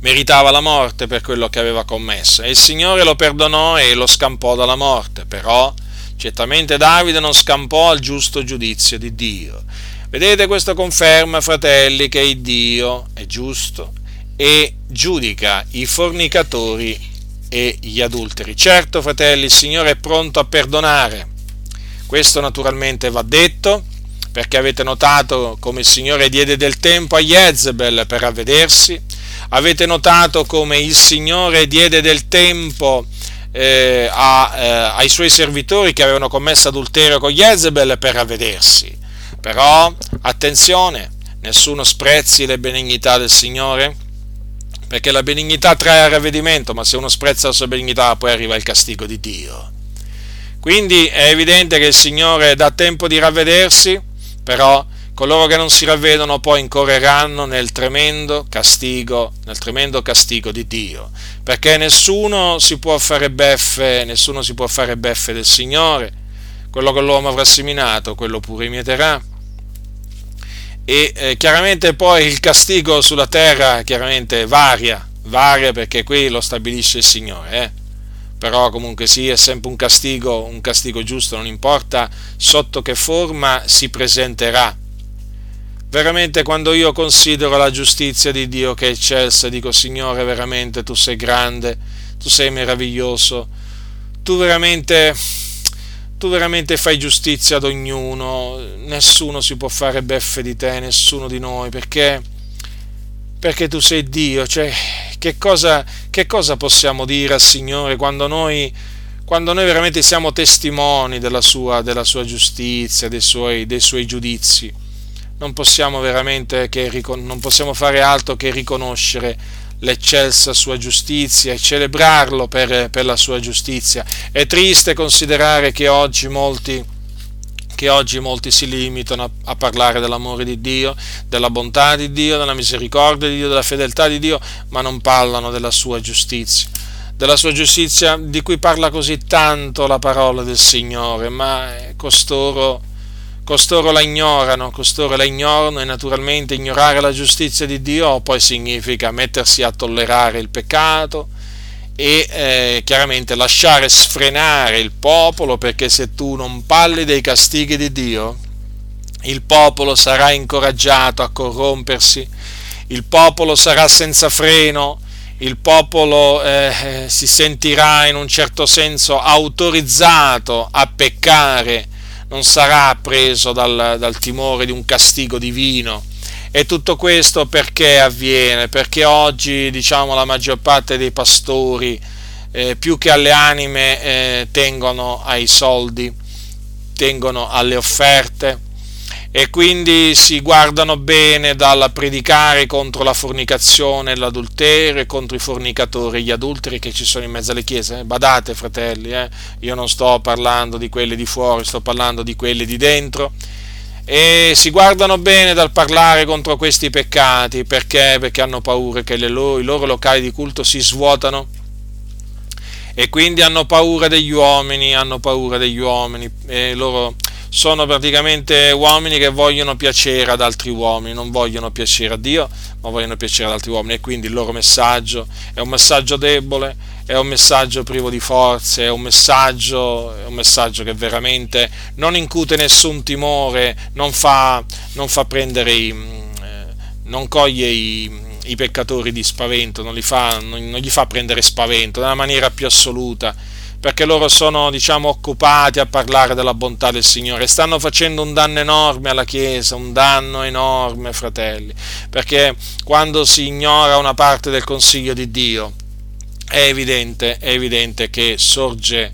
Meritava la morte per quello che aveva commesso. E il Signore lo perdonò e lo scampò dalla morte. Però certamente Davide non scampò al giusto giudizio di Dio. Vedete, questo conferma, fratelli, che Dio è giusto e giudica i fornicatori e gli adulteri. Certo, fratelli, il Signore è pronto a perdonare. Questo naturalmente va detto, perché avete notato come il Signore diede del tempo a Jezebel per ravvedersi, avete notato come il Signore diede del tempo eh, a, eh, ai suoi servitori che avevano commesso adulterio con Jezebel per ravvedersi. Però, attenzione, nessuno sprezzi le benignità del Signore, perché la benignità trae a ravvedimento, ma se uno sprezza la sua benignità poi arriva il castigo di Dio. Quindi è evidente che il Signore dà tempo di ravvedersi, però coloro che non si ravvedono poi incorreranno nel tremendo castigo, nel tremendo castigo di Dio, perché nessuno si può fare beffe, nessuno si può fare beffe del Signore, quello che l'uomo avrà seminato, quello pure mieterà e eh, chiaramente poi il castigo sulla terra chiaramente varia, varia perché qui lo stabilisce il Signore, eh? però comunque sì, è sempre un castigo, un castigo giusto, non importa sotto che forma si presenterà. Veramente quando io considero la giustizia di Dio che è eccelsa, dico Signore, veramente tu sei grande, tu sei meraviglioso, tu veramente tu veramente fai giustizia ad ognuno, nessuno si può fare beffe di te, nessuno di noi, perché, perché tu sei Dio, cioè che cosa, che cosa possiamo dire al Signore quando noi, quando noi veramente siamo testimoni della sua, della sua giustizia, dei suoi, dei suoi giudizi? Non possiamo veramente che, non possiamo fare altro che riconoscere l'eccelsa sua giustizia e celebrarlo per, per, la sua giustizia. È triste considerare che oggi molti, che oggi molti si limitano a, a, parlare dell'amore di Dio, della bontà di Dio, della misericordia di Dio, della fedeltà di Dio, ma non parlano della sua giustizia. Della sua giustizia di cui parla così tanto la parola del Signore, ma costoro costoro la ignorano, costoro la ignorano e naturalmente ignorare la giustizia di Dio poi significa mettersi a tollerare il peccato e eh, chiaramente lasciare sfrenare il popolo perché se tu non parli dei castighi di Dio, il popolo sarà incoraggiato a corrompersi, il popolo sarà senza freno, il popolo eh, si sentirà in un certo senso autorizzato a peccare non sarà preso dal, dal timore di un castigo divino. E tutto questo perché avviene? Perché oggi, diciamo, la maggior parte dei pastori, eh, più che alle anime, eh, tengono ai soldi, tengono alle offerte, e quindi si guardano bene dal predicare contro la fornicazione, l'adulterio, contro i fornicatori, gli adulteri che ci sono in mezzo alle chiese. Badate, fratelli, eh? io non sto parlando di quelli di fuori, sto parlando di quelli di dentro. E si guardano bene dal parlare contro questi peccati perché? Perché hanno paura che loro, i loro locali di culto si svuotano e quindi hanno paura degli uomini, hanno paura degli uomini e loro sono praticamente uomini che vogliono piacere ad altri uomini, non vogliono piacere a Dio, ma vogliono piacere ad altri uomini e quindi il loro messaggio è un messaggio debole, è un messaggio privo di forze, è un messaggio, è un messaggio che veramente non incute nessun timore, non fa, non fa prendere i, eh, non coglie i, i peccatori di spavento, non, fa, non gli fa prendere spavento nella maniera più assoluta perché loro sono diciamo, occupati a parlare della bontà del Signore, stanno facendo un danno enorme alla Chiesa, un danno enorme, fratelli, perché quando si ignora una parte del consiglio di Dio, è evidente, è evidente che sorge,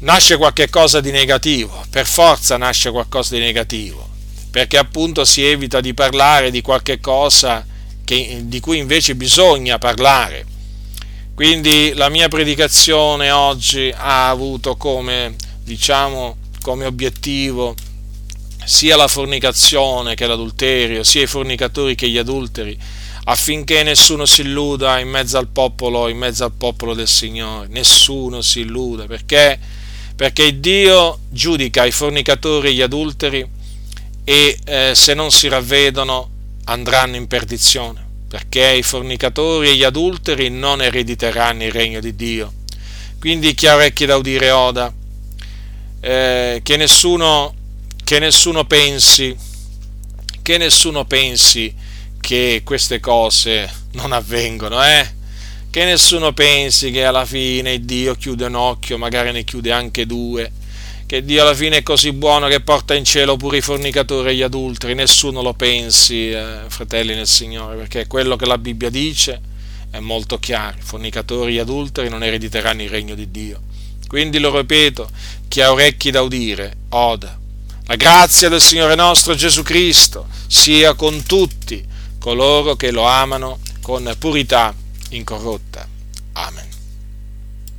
nasce qualche cosa di negativo, per forza nasce qualcosa di negativo, perché appunto si evita di parlare di qualche cosa che, di cui invece bisogna parlare quindi la mia predicazione oggi ha avuto come, diciamo, come obiettivo sia la fornicazione che l'adulterio, sia i fornicatori che gli adulteri, affinché nessuno si illuda in mezzo al popolo, in mezzo al popolo del Signore, nessuno si illuda, perché, perché Dio giudica i fornicatori e gli adulteri e eh, se non si ravvedono andranno in perdizione, perché i fornicatori e gli adulteri non erediteranno il regno di Dio. Quindi chi ha orecchie da udire oda, eh, che, nessuno, che nessuno pensi, che nessuno pensi che queste cose non avvengono, eh? Che nessuno pensi che alla fine Dio chiude un occhio, magari ne chiude anche due, che Dio alla fine è così buono che porta in cielo pure i fornicatori e gli adulteri, nessuno lo pensi, eh, fratelli nel Signore, perché quello che la Bibbia dice è molto chiaro, i fornicatori e gli adulteri non erediteranno il regno di Dio. Quindi lo ripeto, chi ha orecchi da udire, oda. La grazia del Signore nostro Gesù Cristo sia con tutti coloro che lo amano con purità incorrotta.